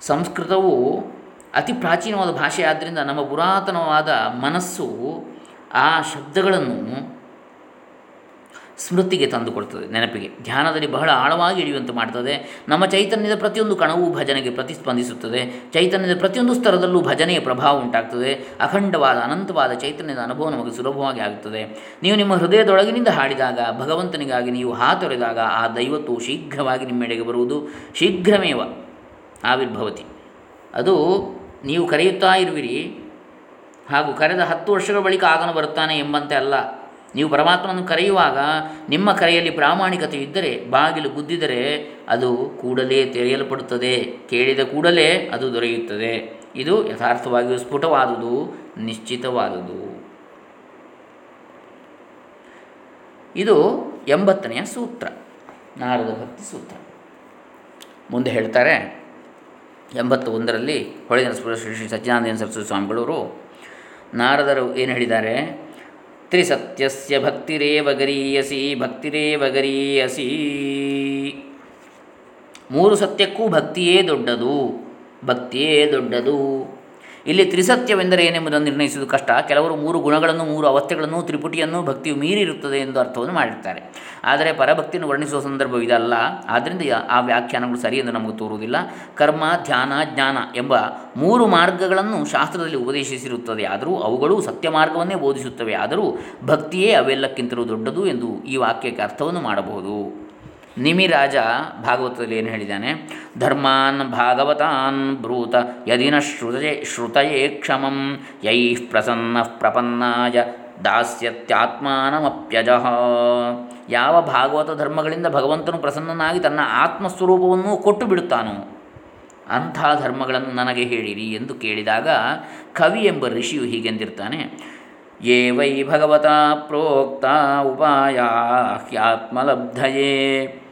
ಸಂಸ್ಕೃತವು ಅತಿ ಪ್ರಾಚೀನವಾದ ಭಾಷೆ ಆದ್ದರಿಂದ ನಮ್ಮ ಪುರಾತನವಾದ ಮನಸ್ಸು ಆ ಶಬ್ದಗಳನ್ನು ಸ್ಮೃತಿಗೆ ತಂದುಕೊಡ್ತದೆ, ನೆನಪಿಗೆ. ಧ್ಯಾನದಲ್ಲಿ ಬಹಳ ಆಳವಾಗಿ ಇಳಿಯುವಂತೆ ಮಾಡ್ತದೆ. ನಮ್ಮ ಚೈತನ್ಯದ ಪ್ರತಿಯೊಂದು ಕಣವೂ ಭಜನೆಗೆ ಪ್ರತಿಸ್ಪಂದಿಸುತ್ತದೆ. ಚೈತನ್ಯದ ಪ್ರತಿಯೊಂದು ಸ್ತರದಲ್ಲೂ ಭಜನೆಯ ಪ್ರಭಾವ ಉಂಟಾಗ್ತದೆ. ಅಖಂಡವಾದ, ಅನಂತವಾದ ಚೈತನ್ಯದ ಅನುಭವ ನಮಗೆ ಸುಲಭವಾಗಿ ಆಗುತ್ತದೆ. ನೀವು ನಿಮ್ಮ ಹೃದಯದೊಳಗಿನಿಂದ ಹಾಡಿದಾಗ, ಭಗವಂತನಿಗಾಗಿ ನೀವು ಹಾತೊರೆದಾಗ ಆ ದೈವತ್ವವು ಶೀಘ್ರವಾಗಿ ನಿಮ್ಮೆಡೆಗೆ ಬರುವುದು. ಶೀಘ್ರಮೇವ ಆವಿರ್ಭವತಿ. ಅದು ನೀವು ಕರೆಯುತ್ತಾ ಇರುವಿರಿ ಹಾಗೂ ಕರೆದ ಹತ್ತು ವರ್ಷಗಳ ಬಳಿಕ ಆಗನು ಬರುತ್ತಾನೆ ಎಂಬಂತೆ ಅಲ್ಲ. ನೀವು ಪರಮಾತ್ಮನನ್ನು ಕರೆಯುವಾಗ ನಿಮ್ಮ ಕರೆಯಲ್ಲಿ ಪ್ರಾಮಾಣಿಕತೆ ಇದ್ದರೆ, ಬಾಗಿಲು ಗುದ್ದಿದರೆ ಅದು ಕೂಡಲೇ ತೆರೆಯಲ್ಪಡುತ್ತದೆ. ಕೇಳಿದ ಕೂಡಲೇ ಅದು ದೊರೆಯುತ್ತದೆ. ಇದು ಯಥಾರ್ಥವಾಗಿಯೂ ಸ್ಫುಟವಾದುದು, ನಿಶ್ಚಿತವಾದುದು. ಇದು ಎಂಬತ್ತನೆಯ ಸೂತ್ರ, ನಾರದ ಭಕ್ತಿ ಸೂತ್ರ. ಮುಂದೆ ಹೇಳ್ತಾರೆ ಎಂಬತ್ತ ಒಂದರಲ್ಲಿ ಹೊಳೆ ಶ್ರೀ ಶ್ರೀ ಸಚ್ಚಿದಾನಂದ ಸರಸ್ವತಿ ಸ್ವಾಮಿಗಳವರು ನಾರದರು ಏನು ಹೇಳಿದ್ದಾರೆ? ತ್ರಿಸತ್ಯಸ್ಯ ಭಕ್ತಿರೇವ ಗರೀಯಸಿ ಭಕ್ತಿರೇವ ಗರೀಯಸಿ. ಮೂರು ಸತ್ಯಕ್ಕೂ ಭಕ್ತಿಯೇ ದೊಡ್ಡದು ಭಕ್ತಿಯೇ ದೊಡ್ಡದು. ಇಲ್ಲಿ ತ್ರಿಸತ್ಯವೆಂದರೆ ಏನೆಂಬುದನ್ನು ನಿರ್ಣಯಿಸುವುದು ಕಷ್ಟ. ಕೆಲವರು ಮೂರು ಗುಣಗಳನ್ನು, ಮೂರು ಅವಸ್ಥೆಗಳನ್ನು, ತ್ರಿಪುಟಿಯನ್ನು ಭಕ್ತಿಯು ಮೀರಿರುತ್ತದೆ ಎಂದು ಅರ್ಥವನ್ನು ಮಾಡಿರ್ತಾರೆ. ಆದರೆ ಪರಭಕ್ತಿಯನ್ನು ವರ್ಣಿಸುವ ಸಂದರ್ಭ ಇದಲ್ಲ. ಆದ್ದರಿಂದ ಆ ವ್ಯಾಖ್ಯಾನಗಳು ಸರಿ ಎಂದು ನಮಗೆ ತೋರುವುದಿಲ್ಲ. ಕರ್ಮ, ಧ್ಯಾನ, ಜ್ಞಾನ ಎಂಬ ಮೂರು ಮಾರ್ಗಗಳನ್ನು ಶಾಸ್ತ್ರದಲ್ಲಿ ಉಪದೇಶಿಸಿರುತ್ತದೆ. ಆದರೂ ಅವುಗಳು ಸತ್ಯ ಮಾರ್ಗವನ್ನೇ ಬೋಧಿಸುತ್ತವೆ. ಆದರೂ ಭಕ್ತಿಯೇ ಅವೆಲ್ಲಕ್ಕಿಂತಲೂ ದೊಡ್ಡದು ಎಂದು ಈ ವಾಕ್ಯಕ್ಕೆ ಅರ್ಥವನ್ನು ಮಾಡಬಹುದು. ನಿಮಿರಾಜ ಭಾಗವತದಲ್ಲಿ ಏನು ಹೇಳಿದ್ದಾನೆ? ಧರ್ಮಾನ್ ಭಾಗವತಾನ್ ಬ್ರೂತ ಯದಿನ ಶ್ರುತಯೇ ಶ್ರುತಯೇ ಕ್ಷಮಂ ಯೈ ಪ್ರಸನ್ನ ಪ್ರಪನ್ನಾಯ ದಾಸ್ಯತ್ಯಾತ್ಮಾನಮಪ್ಯಜಃ. ಯಾವ ಭಾಗವತ ಧರ್ಮಗಳಿಂದ ಭಗವಂತನು ಪ್ರಸನ್ನನಾಗಿ ತನ್ನ ಆತ್ಮಸ್ವರೂಪವನ್ನು ಕೊಟ್ಟು ಬಿಡುತ್ತಾನೋ, ಅಂಥ ಧರ್ಮಗಳನ್ನು ನನಗೆ ಹೇಳಿರಿ ಎಂದು ಕೇಳಿದಾಗ ಕವಿ ಎಂಬ ಋಷಿಯು ಹೀಗೆಂದಿರ್ತಾನೆ, ಯೇ ವೈ ಭಗವತಾ ಪ್ರೋಕ್ತ ಉಪಾಯ ಹ್ಯಾತ್ಮಲಬ್ಧಯೇ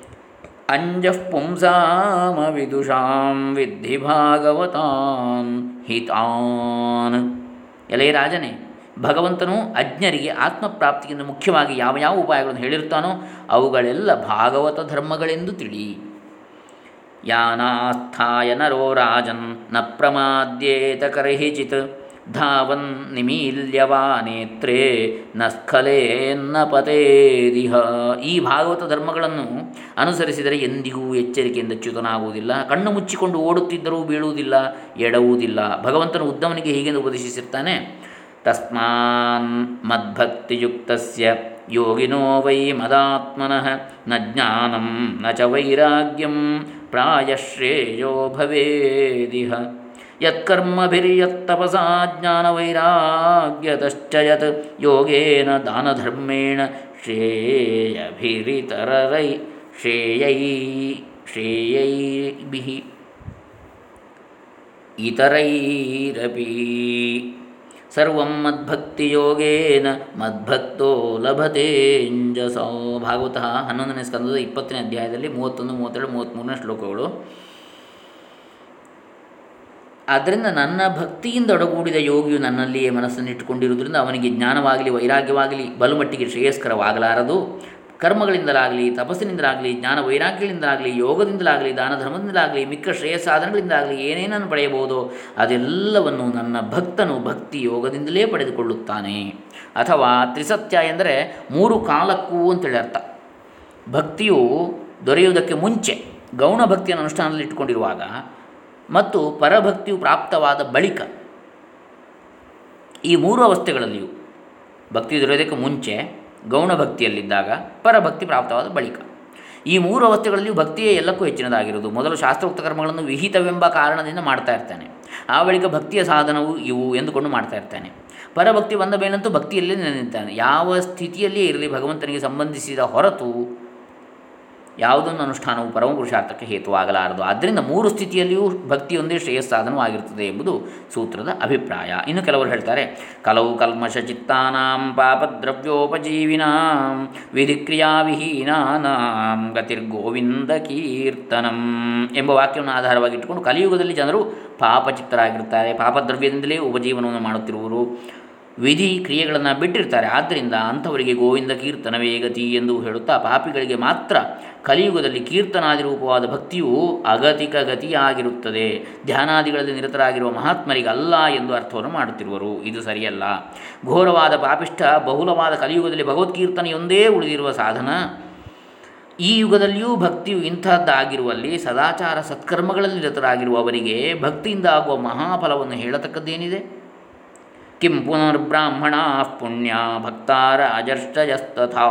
ಅಂಜಃ ಪುಂಸಾಮ ವಿದುಷಾಂ ವಿದ್ಧಿ ಭಾಗವತಾನ್ ಹಿತಾನ್. ಎಲೆ ರಾಜನೇ, ಭಗವಂತನು ಅಜ್ಞರಿಗೆ ಆತ್ಮಪ್ರಾಪ್ತಿಯನ್ನು ಮುಖ್ಯವಾಗಿ ಯಾವ ಯಾವ ಉಪಾಯಗಳನ್ನು ಹೇಳಿರ್ತಾನೋ ಅವುಗಳೆಲ್ಲ ಭಾಗವತ ಧರ್ಮಗಳೆಂದು ತಿಳಿ. ಯಾನಾಸ್ಥಾಯ ನರೋ ರಾಜನ್ನ ಪ್ರಮಾದ್ಯೇತ ಕರ್ಹಿಚಿತ್. ಧಾವನ್ ನಿಮೀಲ್ಯವಾ ನೇತ್ರೇ ನ ಸ್ಖಲೇನ್ನ ಪತೇದಿಹ ಈ ಭಾಗವತ ಧರ್ಮಗಳನ್ನು ಅನುಸರಿಸಿದರೆ ಎಂದಿಗೂ ಎಚ್ಚರಿಕೆಯಿಂದ ಚ್ಯುತನಾಗುವುದಿಲ್ಲ. ಕಣ್ಣು ಮುಚ್ಚಿಕೊಂಡು ಓಡುತ್ತಿದ್ದರೂ ಬೀಳುವುದಿಲ್ಲ, ಎಡವುವುದಿಲ್ಲ. ಭಗವಂತನು ಉದ್ದವನಿಗೆ ಹೀಗೆಂದು ಉಪದೇಶಿಸಿರ್ತಾನೆ, ತಸ್ಮಾನ್ ಮದ್ಭಕ್ತಿಯುಕ್ತಸ್ಯ ಯೋಗಿನೋ ವೈ ಮದಾತ್ಮನಃ, ನ ಜ್ಞಾನಂ ನ ಚ ವೈರಾಗ್ಯಂ ಪ್ರಾಯಶ್ರೇಯೋ ಭವೇದಿಹ. ಯತ್ಕರ್ಮಭಿರ್ಯತ್ತಪಸಾ ಜ್ಞಾನವೈರಾಗ್ಯತಶ್ಚ ಯತ್ ಯೋಗೇನ ದಾನಧರ್ಮೇಣ ಶ್ರೇಯಭಿರಿತರರೈ ಶ್ರೇಯೈ ಶ್ರೇಯೈಭಿ ಇತರೈರಪಿ ಸರ್ವಂ ಮದ್ಭಕ್ತಿಯೋಗೇನ ಮದ್ಭಕ್ತೋ ಲಭತೇಂಜಸ ಭಾಗವತಃ ಹನ್ನೊಂದನೇ ಸ್ಕಂದದ ಇಪ್ಪತ್ತನೇ ಅಧ್ಯಾಯದಲ್ಲಿ ಮೂವತ್ತೊಂದು, ಮೂವತ್ತೆರಡು, ಮೂವತ್ತ್ಮೂರನೇ ಶ್ಲೋಕಗಳು. ಆದ್ದರಿಂದ ನನ್ನ ಭಕ್ತಿಯಿಂದ ಒಡಗೂಡಿದ ಯೋಗಿಯು ನನ್ನಲ್ಲಿಯೇ ಮನಸ್ಸನ್ನು ಇಟ್ಟುಕೊಂಡಿರುವುದರಿಂದ ಅವನಿಗೆ ಜ್ಞಾನವಾಗಲಿ, ವೈರಾಗ್ಯವಾಗಲಿ, ಬಲುಮಟ್ಟಿಗೆ ಶ್ರೇಯಸ್ಕರವಾಗಲಾರದು. ಕರ್ಮಗಳಿಂದಲಾಗಲಿ, ತಪಸ್ಸಿನಿಂದಲಾಗಲಿ, ಜ್ಞಾನ ವೈರಾಗ್ಯಗಳಿಂದಲಾಗಲಿ, ಯೋಗದಿಂದಲಾಗಲಿ ದಾನ ಧರ್ಮದಿಂದಲಾಗಲಿ ಮಿಕ್ಕ ಶ್ರೇಯ ಸಾಧನಗಳಿಂದಾಗಲಿ ಏನೇನನ್ನು ಪಡೆಯಬಹುದು ಅದೆಲ್ಲವನ್ನು ನನ್ನ ಭಕ್ತನು ಭಕ್ತಿ ಯೋಗದಿಂದಲೇ ಪಡೆದುಕೊಳ್ಳುತ್ತಾನೆ. ಅಥವಾ ತ್ರಿಸತ್ಯ ಎಂದರೆ ಮೂರು ಕಾಲಕ್ಕೂ ಅಂತೇಳಿ ಅರ್ಥ. ಭಕ್ತಿಯು ದೊರೆಯುವುದಕ್ಕೆ ಮುಂಚೆ ಗೌಣ ಭಕ್ತಿಯನ್ನು ಅನುಷ್ಠಾನದಲ್ಲಿ ಇಟ್ಟುಕೊಂಡಿರುವಾಗ ಮತ್ತು ಪರಭಕ್ತಿಯು ಪ್ರಾಪ್ತವಾದ ಬಳಿಕ ಈ ಮೂರು ಅವಸ್ಥೆಗಳಲ್ಲಿಯೂ ಭಕ್ತಿ ದೊರೆಯೋದಕ್ಕೆ ಮುಂಚೆ ಗೌಣ ಭಕ್ತಿಯಲ್ಲಿದ್ದಾಗ ಪರಭಕ್ತಿ ಪ್ರಾಪ್ತವಾದ ಬಳಿಕ. ಈ ಮೂರು ಅವಸ್ಥೆಗಳಲ್ಲಿಯೂ ಭಕ್ತಿಯೇ ಎಲ್ಲಕ್ಕೂ ಹೆಚ್ಚಿನದಾಗಿರುವುದು. ಮೊದಲು ಶಾಸ್ತ್ರೋಕ್ತ ಕರ್ಮಗಳನ್ನು ವಿಹಿತವೆಂಬ ಕಾರಣದಿಂದ ಮಾಡ್ತಾ ಇರ್ತಾನೆ. ಆ ಬಳಿಕ ಭಕ್ತಿಯ ಸಾಧನವು ಇವು ಎಂದುಕೊಂಡು ಮಾಡ್ತಾ ಇರ್ತಾನೆ. ಪರಭಕ್ತಿ ಬಂದ ಮೇಲಂತೂ ಭಕ್ತಿಯಲ್ಲೇ ನೆನೆದಿದ್ದಾನೆ ಯಾವ ಸ್ಥಿತಿಯಲ್ಲಿಯೇ ಇರಲಿ ಭಗವಂತನಿಗೆ ಸಂಬಂಧಿಸಿದ ಹೊರತು ಯಾವುದೊಂದು ಅನುಷ್ಠಾನವು ಪರಮ ಪುರುಷಾರ್ಥಕ್ಕೆ ಹೇತುವಾಗಲಾರದು. ಆದ್ದರಿಂದ ಮೂರು ಸ್ಥಿತಿಯಲ್ಲಿಯೂ ಭಕ್ತಿಯೊಂದೇ ಶ್ರೇಯಸ್ಸಾಧನವಾಗಿರುತ್ತದೆ ಎಂಬುದು ಸೂತ್ರದ ಅಭಿಪ್ರಾಯ. ಇನ್ನು ಕೆಲವರು ಹೇಳ್ತಾರೆ ಕಲವು ಕಲ್ಮಶ ಚಿತ್ತಾನಾಂ ಪಾಪದ್ರವ್ಯೋಪಜೀವಿನಾಂ ವಿಧಿಕ್ರಿಯಾವಿಹೀನಾಂ ಗತಿರ್ಗೋವಿಂದ ಕೀರ್ತನಂ ಎಂಬ ವಾಕ್ಯವನ್ನು ಆಧಾರವಾಗಿಟ್ಟುಕೊಂಡು ಕಲಿಯುಗದಲ್ಲಿ ಜನರು ಪಾಪಚಿತ್ತರಾಗಿರ್ತಾರೆ ಪಾಪದ್ರವ್ಯದಿಂದಲೇ ಉಪಜೀವನವನ್ನು ಮಾಡುತ್ತಿರುವರು. ವಿಧಿ ಕ್ರಿಯೆಗಳನ್ನು ಬಿಟ್ಟಿರ್ತಾರೆ. ಆದ್ದರಿಂದ ಅಂಥವರಿಗೆ ಗೋವಿಂದ ಕೀರ್ತನವೇ ಗತಿ ಎಂದು ಹೇಳುತ್ತಾ ಪಾಪಿಗಳಿಗೆ ಮಾತ್ರ ಕಲಿಯುಗದಲ್ಲಿ ಕೀರ್ತನಾದಿ ರೂಪವಾದ ಭಕ್ತಿಯು ಅಗತಿಕ ಗತಿಯಾಗಿರುತ್ತದೆ. ಧ್ಯಾನಾದಿಗಳಲ್ಲಿ ನಿರತರಾಗಿರುವ ಮಹಾತ್ಮರಿಗಲ್ಲ ಎಂದು ಅರ್ಥವನ್ನು ಮಾಡುತ್ತಿರುವರು. ಇದು ಸರಿಯಲ್ಲ. ಘೋರವಾದ ಪಾಪಿಷ್ಠ, ಬಹುಲವಾದ ಕಲಿಯುಗದಲ್ಲಿ ಭಗವತ್ಕೀರ್ತನೆಯೊಂದೇ ಉಳಿದಿರುವ ಸಾಧನ. ಈ ಯುಗದಲ್ಲಿಯೂ ಭಕ್ತಿಯು ಇಂಥದ್ದಾಗಿರುವಲ್ಲಿ ಸದಾಚಾರ ಸತ್ಕರ್ಮಗಳಲ್ಲಿ ನಿರತರಾಗಿರುವವರಿಗೆ ಭಕ್ತಿಯಿಂದ ಆಗುವ ಮಹಾಫಲವನ್ನು ಹೇಳತಕ್ಕದ್ದೇನಿದೆ? ಕಿಂ ಪುನರ್ಬ್ರಾಹ್ಮಣ ಪುಣ್ಯ ಭಕ್ತಾರ ಅಜರ್ಷಯಸ್ತಥಾ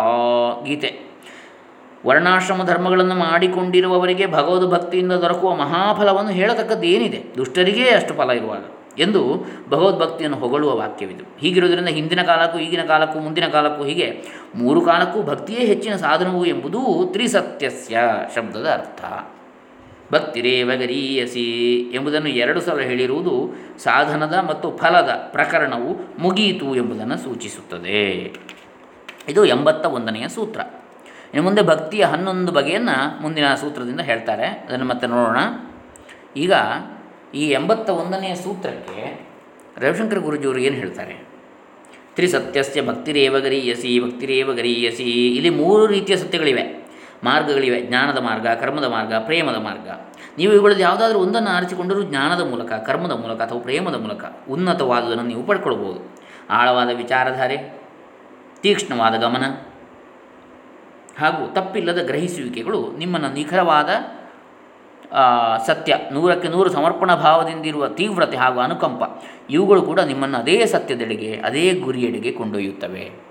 ಗೀತೆ ವರ್ಣಾಶ್ರಮ ಧರ್ಮಗಳನ್ನು ಮಾಡಿಕೊಂಡಿರುವವರಿಗೆ ಭಗವದ್ ಭಕ್ತಿಯಿಂದ ದೊರಕುವ ಮಹಾಫಲವನ್ನು ಹೇಳತಕ್ಕದ್ದೇನಿದೆ? ದುಷ್ಟರಿಗೇ ಅಷ್ಟು ಫಲ ಇರುವಾಗ ಎಂದು ಭಗವದ್ಭಕ್ತಿಯನ್ನು ಹೊಗಳುವ ವಾಕ್ಯವಿದು. ಹೀಗಿರುವುದರಿಂದ ಹಿಂದಿನ ಕಾಲಕ್ಕೂ ಈಗಿನ ಕಾಲಕ್ಕೂ ಮುಂದಿನ ಕಾಲಕ್ಕೂ ಹೀಗೆ ಮೂರು ಕಾಲಕ್ಕೂ ಭಕ್ತಿಯೇ ಹೆಚ್ಚಿನ ಸಾಧನವು ಎಂಬುದೂ ತ್ರಿಸತ್ಯಸ್ಯ ಶಬ್ದದ ಅರ್ಥ. ಭಕ್ತಿರೇವ ಗರೀಯಸಿ ಎಂಬುದನ್ನು ಎರಡು ಸಲ ಹೇಳಿರುವುದು ಸಾಧನದ ಮತ್ತು ಫಲದ ಪ್ರಕರಣವು ಮುಗಿಯಿತು ಎಂಬುದನ್ನು ಸೂಚಿಸುತ್ತದೆ. ಇದು ಎಂಬತ್ತ ಒಂದನೆಯ ಸೂತ್ರ. ಇನ್ನು ಮುಂದೆ ಭಕ್ತಿಯ ಹನ್ನೊಂದು ಬಗೆಯನ್ನು ಮುಂದಿನ ಸೂತ್ರದಿಂದ ಹೇಳ್ತಾರೆ. ಅದನ್ನು ಮತ್ತೆ ನೋಡೋಣ. ಈಗ ಈ ಎಂಬತ್ತ ಒಂದನೆಯ ಸೂತ್ರಕ್ಕೆ ರವಿಶಂಕರ ಗುರುಜಿಯವರು ಏನು ಹೇಳ್ತಾರೆ? ತ್ರಿಸತ್ಯಸ್ಯ ಭಕ್ತಿರೇವ ಗರೀಯಸಿ ಭಕ್ತಿರೇವ ಗರೀಯಸಿ ಇಲ್ಲಿ ಮೂರು ರೀತಿಯ ಸತ್ಯಗಳಿವೆ. ಮಾರ್ಗಗಳಿವೆ. ಜ್ಞಾನದ ಮಾರ್ಗ, ಕರ್ಮದ ಮಾರ್ಗ, ಪ್ರೇಮದ ಮಾರ್ಗ. ನೀವು ಇವುಗಳಲ್ಲಿ ಯಾವುದಾದ್ರೂ ಒಂದನ್ನು ಆರಿಸಿಕೊಂಡರೂ ಜ್ಞಾನದ ಮೂಲಕ, ಕರ್ಮದ ಮೂಲಕ ಅಥವಾ ಪ್ರೇಮದ ಮೂಲಕ ಉನ್ನತವಾದುದನ್ನು ನೀವು ಪಡ್ಕೊಳ್ಬೋದು. ಆಳವಾದ ವಿಚಾರಧಾರೆ, ತೀಕ್ಷ್ಣವಾದ ಗಮನ ಹಾಗೂ ತಪ್ಪಿಲ್ಲದ ಗ್ರಹಿಸುವಿಕೆಗಳು ನಿಮ್ಮನ್ನು ನಿಖರವಾದ ಸತ್ಯ, ನೂರಕ್ಕೆ ನೂರು ಸಮರ್ಪಣಾ ಭಾವದಿಂದಿರುವ ತೀವ್ರತೆ ಹಾಗೂ ಅನುಕಂಪ ಇವುಗಳು ಕೂಡ ನಿಮ್ಮನ್ನು ಅದೇ ಸತ್ಯದೆಡೆಗೆ, ಅದೇ ಗುರಿಯೆಡೆಗೆ ಕೊಂಡೊಯ್ಯುತ್ತವೆ.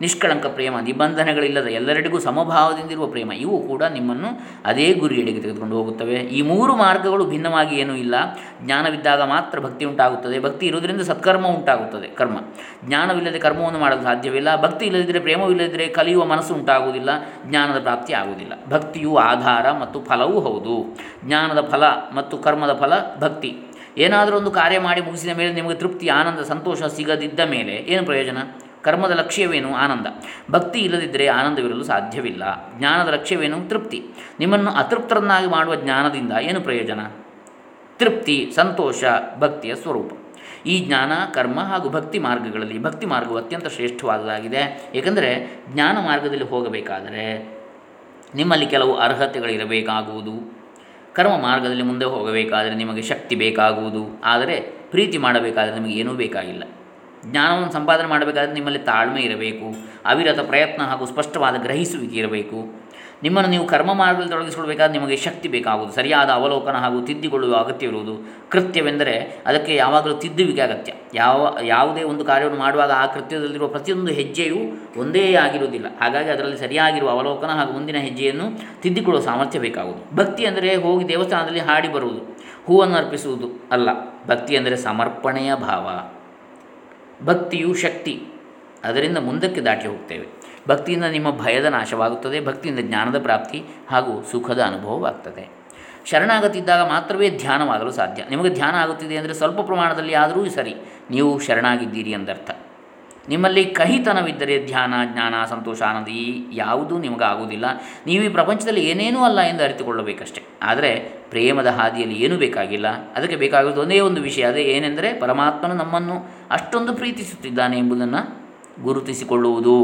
ನಿಷ್ಕಳಂಕ ಪ್ರೇಮ, ನಿಬಂಧನೆಗಳಿಲ್ಲದ ಎಲ್ಲರಿಗೂ ಸಮಭಾವದಿಂದಿರುವ ಪ್ರೇಮ, ಇವು ಕೂಡ ನಿಮ್ಮನ್ನು ಅದೇ ಗುರಿಯೆಡೆಗೆ ತೆಗೆದುಕೊಂಡು ಹೋಗುತ್ತವೆ. ಈ ಮೂರು ಮಾರ್ಗಗಳು ಭಿನ್ನವಾಗಿ ಏನೂ ಇಲ್ಲ. ಜ್ಞಾನವಿದ್ದಾಗ ಮಾತ್ರ ಭಕ್ತಿ ಉಂಟಾಗುತ್ತದೆ. ಭಕ್ತಿ ಇರುವುದರಿಂದ ಸತ್ಕರ್ಮ ಉಂಟಾಗುತ್ತದೆ, ಕರ್ಮ. ಜ್ಞಾನವಿಲ್ಲದೆ ಕರ್ಮವನ್ನು ಮಾಡಲು ಸಾಧ್ಯವಿಲ್ಲ. ಭಕ್ತಿ ಇಲ್ಲದಿದ್ದರೆ ಪ್ರೇಮವಿಲ್ಲದಿದ್ದರೆ ಕಲಿಯುವ ಮನಸ್ಸು ಉಂಟಾಗುವುದಿಲ್ಲ, ಜ್ಞಾನದ ಪ್ರಾಪ್ತಿ ಆಗುವುದಿಲ್ಲ. ಭಕ್ತಿಯು ಆಧಾರ ಮತ್ತು ಫಲವೂ ಹೌದು. ಜ್ಞಾನದ ಫಲ ಮತ್ತು ಕರ್ಮದ ಫಲ ಭಕ್ತಿ. ಏನಾದರೂ ಒಂದು ಕಾರ್ಯ ಮಾಡಿ ಮುಗಿಸಿದ ಮೇಲೆ ನಿಮಗೆ ತೃಪ್ತಿ, ಆನಂದ, ಸಂತೋಷ ಸಿಗದಿದ್ದ ಮೇಲೆ ಏನು ಪ್ರಯೋಜನ? ಕರ್ಮದ ಲಕ್ಷ್ಯವೇನು? ಆನಂದ. ಭಕ್ತಿ ಇಲ್ಲದಿದ್ದರೆ ಆನಂದವಿರಲು ಸಾಧ್ಯವಿಲ್ಲ. ಜ್ಞಾನದ ಲಕ್ಷ್ಯವೇನು? ತೃಪ್ತಿ. ನಿಮ್ಮನ್ನು ಅತೃಪ್ತರನ್ನಾಗಿ ಮಾಡುವ ಜ್ಞಾನದಿಂದ ಏನು ಪ್ರಯೋಜನ? ತೃಪ್ತಿ, ಸಂತೋಷ, ಭಕ್ತಿಯ ಸ್ವರೂಪ. ಈ ಜ್ಞಾನ, ಕರ್ಮ ಹಾಗೂ ಭಕ್ತಿ ಮಾರ್ಗಗಳಲ್ಲಿ ಭಕ್ತಿ ಮಾರ್ಗವು ಅತ್ಯಂತ ಶ್ರೇಷ್ಠವಾದದ್ದಾಗಿದೆ ಏಕೆಂದರೆ ಜ್ಞಾನ ಮಾರ್ಗದಲ್ಲಿ ಹೋಗಬೇಕಾದರೆ ನಿಮ್ಮಲ್ಲಿ ಕೆಲವು ಅರ್ಹತೆಗಳಿರಬೇಕಾಗುವುದು. ಕರ್ಮ ಮಾರ್ಗದಲ್ಲಿ ಮುಂದೆ ಹೋಗಬೇಕಾದರೆ ನಿಮಗೆ ಶಕ್ತಿ ಬೇಕಾಗುವುದು. ಆದರೆ ಪ್ರೀತಿ ಮಾಡಬೇಕಾದರೆ ನಿಮಗೆ ಏನೂ ಬೇಕಾಗಿಲ್ಲ. ಜ್ಞಾನವನ್ನು ಸಂಪಾದನೆ ಮಾಡಬೇಕಾದರೆ ನಿಮ್ಮಲ್ಲಿ ತಾಳ್ಮೆ ಇರಬೇಕು, ಅವಿರತ ಪ್ರಯತ್ನ ಹಾಗೂ ಸ್ಪಷ್ಟವಾದ ಗ್ರಹಿಸುವಿಕೆ ಇರಬೇಕು. ನಿಮ್ಮನ್ನು ನೀವು ಕರ್ಮ ಮಾರ್ಗದಲ್ಲಿ ತೊಡಗಿಸಿಕೊಳ್ಬೇಕಾದ್ರೆ ನಿಮಗೆ ಶಕ್ತಿ ಬೇಕಾಗುವುದು, ಸರಿಯಾದ ಅವಲೋಕನ ಹಾಗೂ ತಿದ್ದಿಕೊಳ್ಳುವ ಅಗತ್ಯವಿರುವುದು ಕೃತ್ಯವೆಂದರೆ ಅದಕ್ಕೆ ಯಾವಾಗಲೂ ತಿದ್ದುವಿಕೆ ಅಗತ್ಯ. ಯಾವ, ಯಾವುದೇ ಒಂದು ಕಾರ್ಯವನ್ನು ಮಾಡುವಾಗ ಆ ಕೃತ್ಯದಲ್ಲಿರುವ ಪ್ರತಿಯೊಂದು ಹೆಜ್ಜೆಯೂ ಒಂದೇ ಆಗಿರುವುದಿಲ್ಲ. ಹಾಗಾಗಿ ಅದರಲ್ಲಿ ಸರಿಯಾಗಿರುವ ಅವಲೋಕನ ಹಾಗೂ ಮುಂದಿನ ಹೆಜ್ಜೆಯನ್ನು ತಿದ್ದಿಕೊಳ್ಳುವ ಸಾಮರ್ಥ್ಯ ಬೇಕಾಗುವುದು. ಭಕ್ತಿ ಅಂದರೆ ಹೋಗಿ ದೇವಸ್ಥಾನದಲ್ಲಿ ಹಾಡಿ ಬರುವುದು, ಹೂವನ್ನು ಅರ್ಪಿಸುವುದು ಅಲ್ಲ. ಭಕ್ತಿ ಅಂದರೆ ಸಮರ್ಪಣೆಯ ಭಾವ. ಭಕ್ತಿಯು ಶಕ್ತಿ. ಅದರಿಂದ ಮುಂದಕ್ಕೆ ದಾಟಿ ಹೋಗ್ತೇವೆ. ಭಕ್ತಿಯಿಂದ ನಿಮ್ಮ ಭಯದ ನಾಶವಾಗುತ್ತದೆ, ಭಕ್ತಿಯಿಂದ ಜ್ಞಾನದ ಪ್ರಾಪ್ತಿ ಹಾಗೂ ಸುಖದ ಅನುಭವವಾಗ್ತದೆ. ಶರಣಾಗತಿದ್ದಾಗ ಮಾತ್ರವೇ ಧ್ಯಾನವಾಗಲು ಸಾಧ್ಯ. ನಿಮಗೆ ಧ್ಯಾನ ಆಗುತ್ತಿದೆ ಅಂದರೆ ಸ್ವಲ್ಪ ಪ್ರಮಾಣದಲ್ಲಿ ಆದರೂ ಸರಿ, ನೀವು ಶರಣಾಗಿದ್ದೀರಿ ಎಂದರ್ಥ. ನಿಮ್ಮಲ್ಲಿ ಕಹಿತನವಿದ್ದರೆ ಧ್ಯಾನ, ಜ್ಞಾನ, ಸಂತೋಷ, ಆನಂದ ಈ ಯಾವುದೂ ನಿಮಗಾಗುವುದಿಲ್ಲ. ನೀವು ಈ ಪ್ರಪಂಚದಲ್ಲಿ ಏನೇನೂ ಅಲ್ಲ ಎಂದು ಅರಿತುಕೊಳ್ಳಬೇಕಷ್ಟೆ. ಆದರೆ ಪ್ರೇಮದ ಹಾದಿಯಲ್ಲಿ ಏನೂ ಬೇಕಾಗಿಲ್ಲ. ಅದಕ್ಕೆ ಬೇಕಾಗುವುದು ಒಂದೇ ಒಂದು ವಿಷಯ. ಅದೇ ಏನೆಂದರೆ ಪರಮಾತ್ಮನು ನಮ್ಮನ್ನು ಅಷ್ಟೊಂದು ಪ್ರೀತಿಸುತ್ತಿದ್ದಾನೆ ಎಂಬುದನ್ನು ಗುರುತಿಸಿಕೊಳ್ಳುವುದು.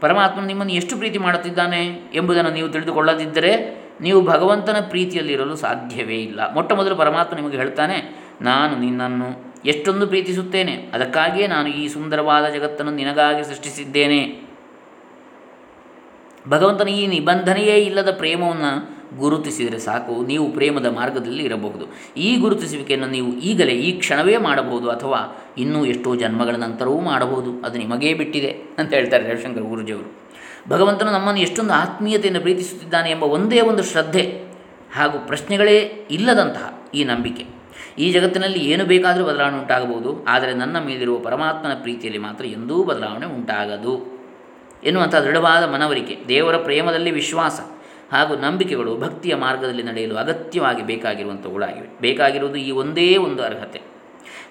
ಪರಮಾತ್ಮನು ನಿಮ್ಮನ್ನು ಎಷ್ಟು ಪ್ರೀತಿ ಮಾಡುತ್ತಿದ್ದಾನೆ ಎಂಬುದನ್ನು ನೀವು ತಿಳಿದುಕೊಳ್ಳದಿದ್ದರೆ ನೀವು ಭಗವಂತನ ಪ್ರೀತಿಯಲ್ಲಿರಲು ಸಾಧ್ಯವೇ ಇಲ್ಲ. ಮೊಟ್ಟ ಮೊದಲು ಪರಮಾತ್ಮ ನಿಮಗೆ ಹೇಳ್ತಾನೆ, ನಾನು ನಿನ್ನನ್ನು ಎಷ್ಟೊಂದು ಪ್ರೀತಿಸುತ್ತೇನೆ. ಅದಕ್ಕಾಗಿಯೇ ನಾನು ಈ ಸುಂದರವಾದ ಜಗತ್ತನ್ನು ನಿನಗಾಗಿ ಸೃಷ್ಟಿಸಿದ್ದೇನೆ. ಭಗವಂತನ ಈ ನಿಬಂಧನೆಯೇ ಇಲ್ಲದ ಪ್ರೇಮವನ್ನು ಗುರುತಿಸಿದರೆ ಸಾಕು. ನೀವು ಪ್ರೇಮದ ಮಾರ್ಗದಲ್ಲಿ ಇರಬಹುದು. ಈ ಗುರುತಿಸುವಿಕೆಯನ್ನು ನೀವು ಈಗಲೇ, ಈ ಕ್ಷಣವೇ ಮಾಡಬಹುದು ಅಥವಾ ಇನ್ನೂ ಎಷ್ಟೋ ಜನ್ಮಗಳ ನಂತರವೂ ಮಾಡಬಹುದು. ಅದು ನಿಮಗೇ ಬಿಟ್ಟಿದೆ ಅಂತ ಹೇಳ್ತಾರೆ ರವಿಶಂಕರ್ ಗುರುಜಿಯವರು. ಭಗವಂತನು ನಮ್ಮನ್ನು ಎಷ್ಟೊಂದು ಆತ್ಮೀಯತೆಯನ್ನು ಪ್ರೀತಿಸುತ್ತಿದ್ದಾನೆ ಎಂಬ ಒಂದೇ ಒಂದು ಶ್ರದ್ಧೆ ಹಾಗೂ ಪ್ರಶ್ನೆಗಳೇ ಇಲ್ಲದಂತಹ ಈ ನಂಬಿಕೆ. ಈ ಜಗತ್ತಿನಲ್ಲಿ ಏನು ಬೇಕಾದರೂ ಬದಲಾವಣೆ ಉಂಟಾಗಬಹುದು, ಆದರೆ ನನ್ನ ಮೇಲಿರುವ ಪರಮಾತ್ಮನ ಪ್ರೀತಿಯಲ್ಲಿ ಮಾತ್ರ ಎಂದೂ ಬದಲಾವಣೆ ಉಂಟಾಗದು. ಎನ್ನುವಂಥ ದೃಢವಾದ ಮನವರಿಕೆ, ದೇವರ ಪ್ರೇಮದಲ್ಲಿ ವಿಶ್ವಾಸ ಹಾಗೂ ನಂಬಿಕೆಗಳು ಭಕ್ತಿಯ ಮಾರ್ಗದಲ್ಲಿ ನಡೆಯಲು ಅಗತ್ಯವಾಗಿ ಬೇಕಾಗಿರುವಂಥವುಗಳಾಗಿವೆ. ಬೇಕಾಗಿರುವುದು ಈ ಒಂದೇ ಒಂದು ಅರ್ಹತೆ.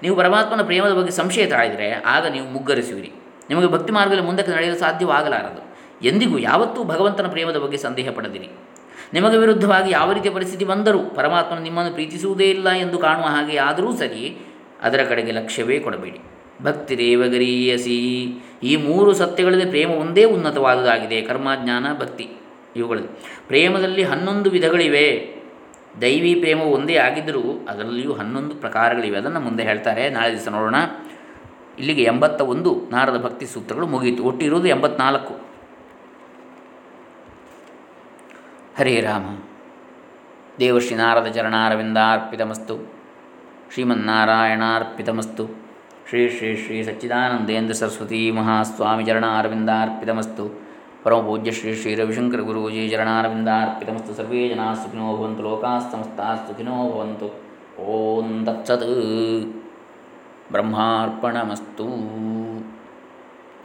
ನೀವು ಪರಮಾತ್ಮನ ಪ್ರೇಮದ ಬಗ್ಗೆ ಸಂಶಯ ತಾಳಿದರೆ ಆಗ ನೀವು ಮುಗ್ಗರಿಸುವಿರಿ. ನಿಮಗೆ ಭಕ್ತಿ ಮಾರ್ಗದಲ್ಲಿ ಮುಂದಕ್ಕೆ ನಡೆಯಲು ಸಾಧ್ಯವಾಗಲಾರದು. ಎಂದಿಗೂ ಯಾವತ್ತೂ ಭಗವಂತನ ಪ್ರೇಮದ ಬಗ್ಗೆ ಸಂದೇಹ ಪಡೆದಿರಿ. ನಿಮಗೆ ವಿರುದ್ಧವಾಗಿ ಯಾವ ರೀತಿಯ ಪರಿಸ್ಥಿತಿ ಬಂದರೂ ಪರಮಾತ್ಮನು ನಿಮ್ಮನ್ನು ಪ್ರೀತಿಸುವುದೇ ಇಲ್ಲ ಎಂದು ಕಾಣುವ ಹಾಗೆ ಆದರೂ ಸರಿ ಅದರ ಕಡೆಗೆ ಲಕ್ಷ್ಯವೇ ಕೊಡಬೇಡಿ. ಭಕ್ತಿ ದೇವಗರೀಯಸಿ. ಈ ಮೂರು ಸತ್ಯಗಳಲ್ಲಿ ಪ್ರೇಮ ಒಂದೇ ಉನ್ನತವಾದುದಾಗಿದೆ. ಕರ್ಮಜ್ಞಾನ ಭಕ್ತಿ ಇವುಗಳಲ್ಲಿ ಪ್ರೇಮದಲ್ಲಿ ಹನ್ನೊಂದು ವಿಧಗಳಿವೆ. ದೈವಿ ಪ್ರೇಮ ಒಂದೇ ಆಗಿದ್ದರೂ ಅದರಲ್ಲಿಯೂ ಹನ್ನೊಂದು ಪ್ರಕಾರಗಳಿವೆ. ಅದನ್ನು ಮುಂದೆ ಹೇಳ್ತಾರೆ. ನಾಳೆ ದಿವಸ ನೋಡೋಣ. ಇಲ್ಲಿಗೆ ಎಂಬತ್ತ ಒಂದು ನಾರದ ಭಕ್ತಿ ಸೂತ್ರಗಳು ಮುಗಿಯಿತು ಒಟ್ಟಿರುವುದು ಎಂಬತ್ನಾಲ್ಕು. ಹರೇ ರಾಮ. ದೇವಶ್ರೀ ನಾರದ ಚರಣಾರವಿಂದಾರ್ಪಿತಮಸ್ತು. ಶ್ರೀಮನ್ನಾರಾಯಣಾರ್ಪಿತಮಸ್ತು. ಶ್ರೀ ಶ್ರೀ ಶ್ರೀ ಸಚ್ಚಿದಾನಂದೇಂದ್ರ ಸರಸ್ವತಿ ಮಹಾಸ್ವಾಮಿ ಚರಣಾರವಿಂದಾರ್ಪಿತಮಸ್ತು. ಪರಮ ಪೂಜ್ಯ ಶ್ರೀ ಶ್ರೀ ರವಿಶಂಕರ ಗುರೂಜಿ ಚರಣಾರವಿಂದಾರ್ಪಿತಮಸ್ತು. ಸರ್ವೇ ಜನಾ ಸುಖಿನೋ ಭವಂತು ಲೋಕಾಃ ಸುಖಿನೋ ಭವಂತು. ಓಂ ತತ್ಸತ್. ಬ್ರಹ್ಮಾರ್ಪಣಮಸ್ತು.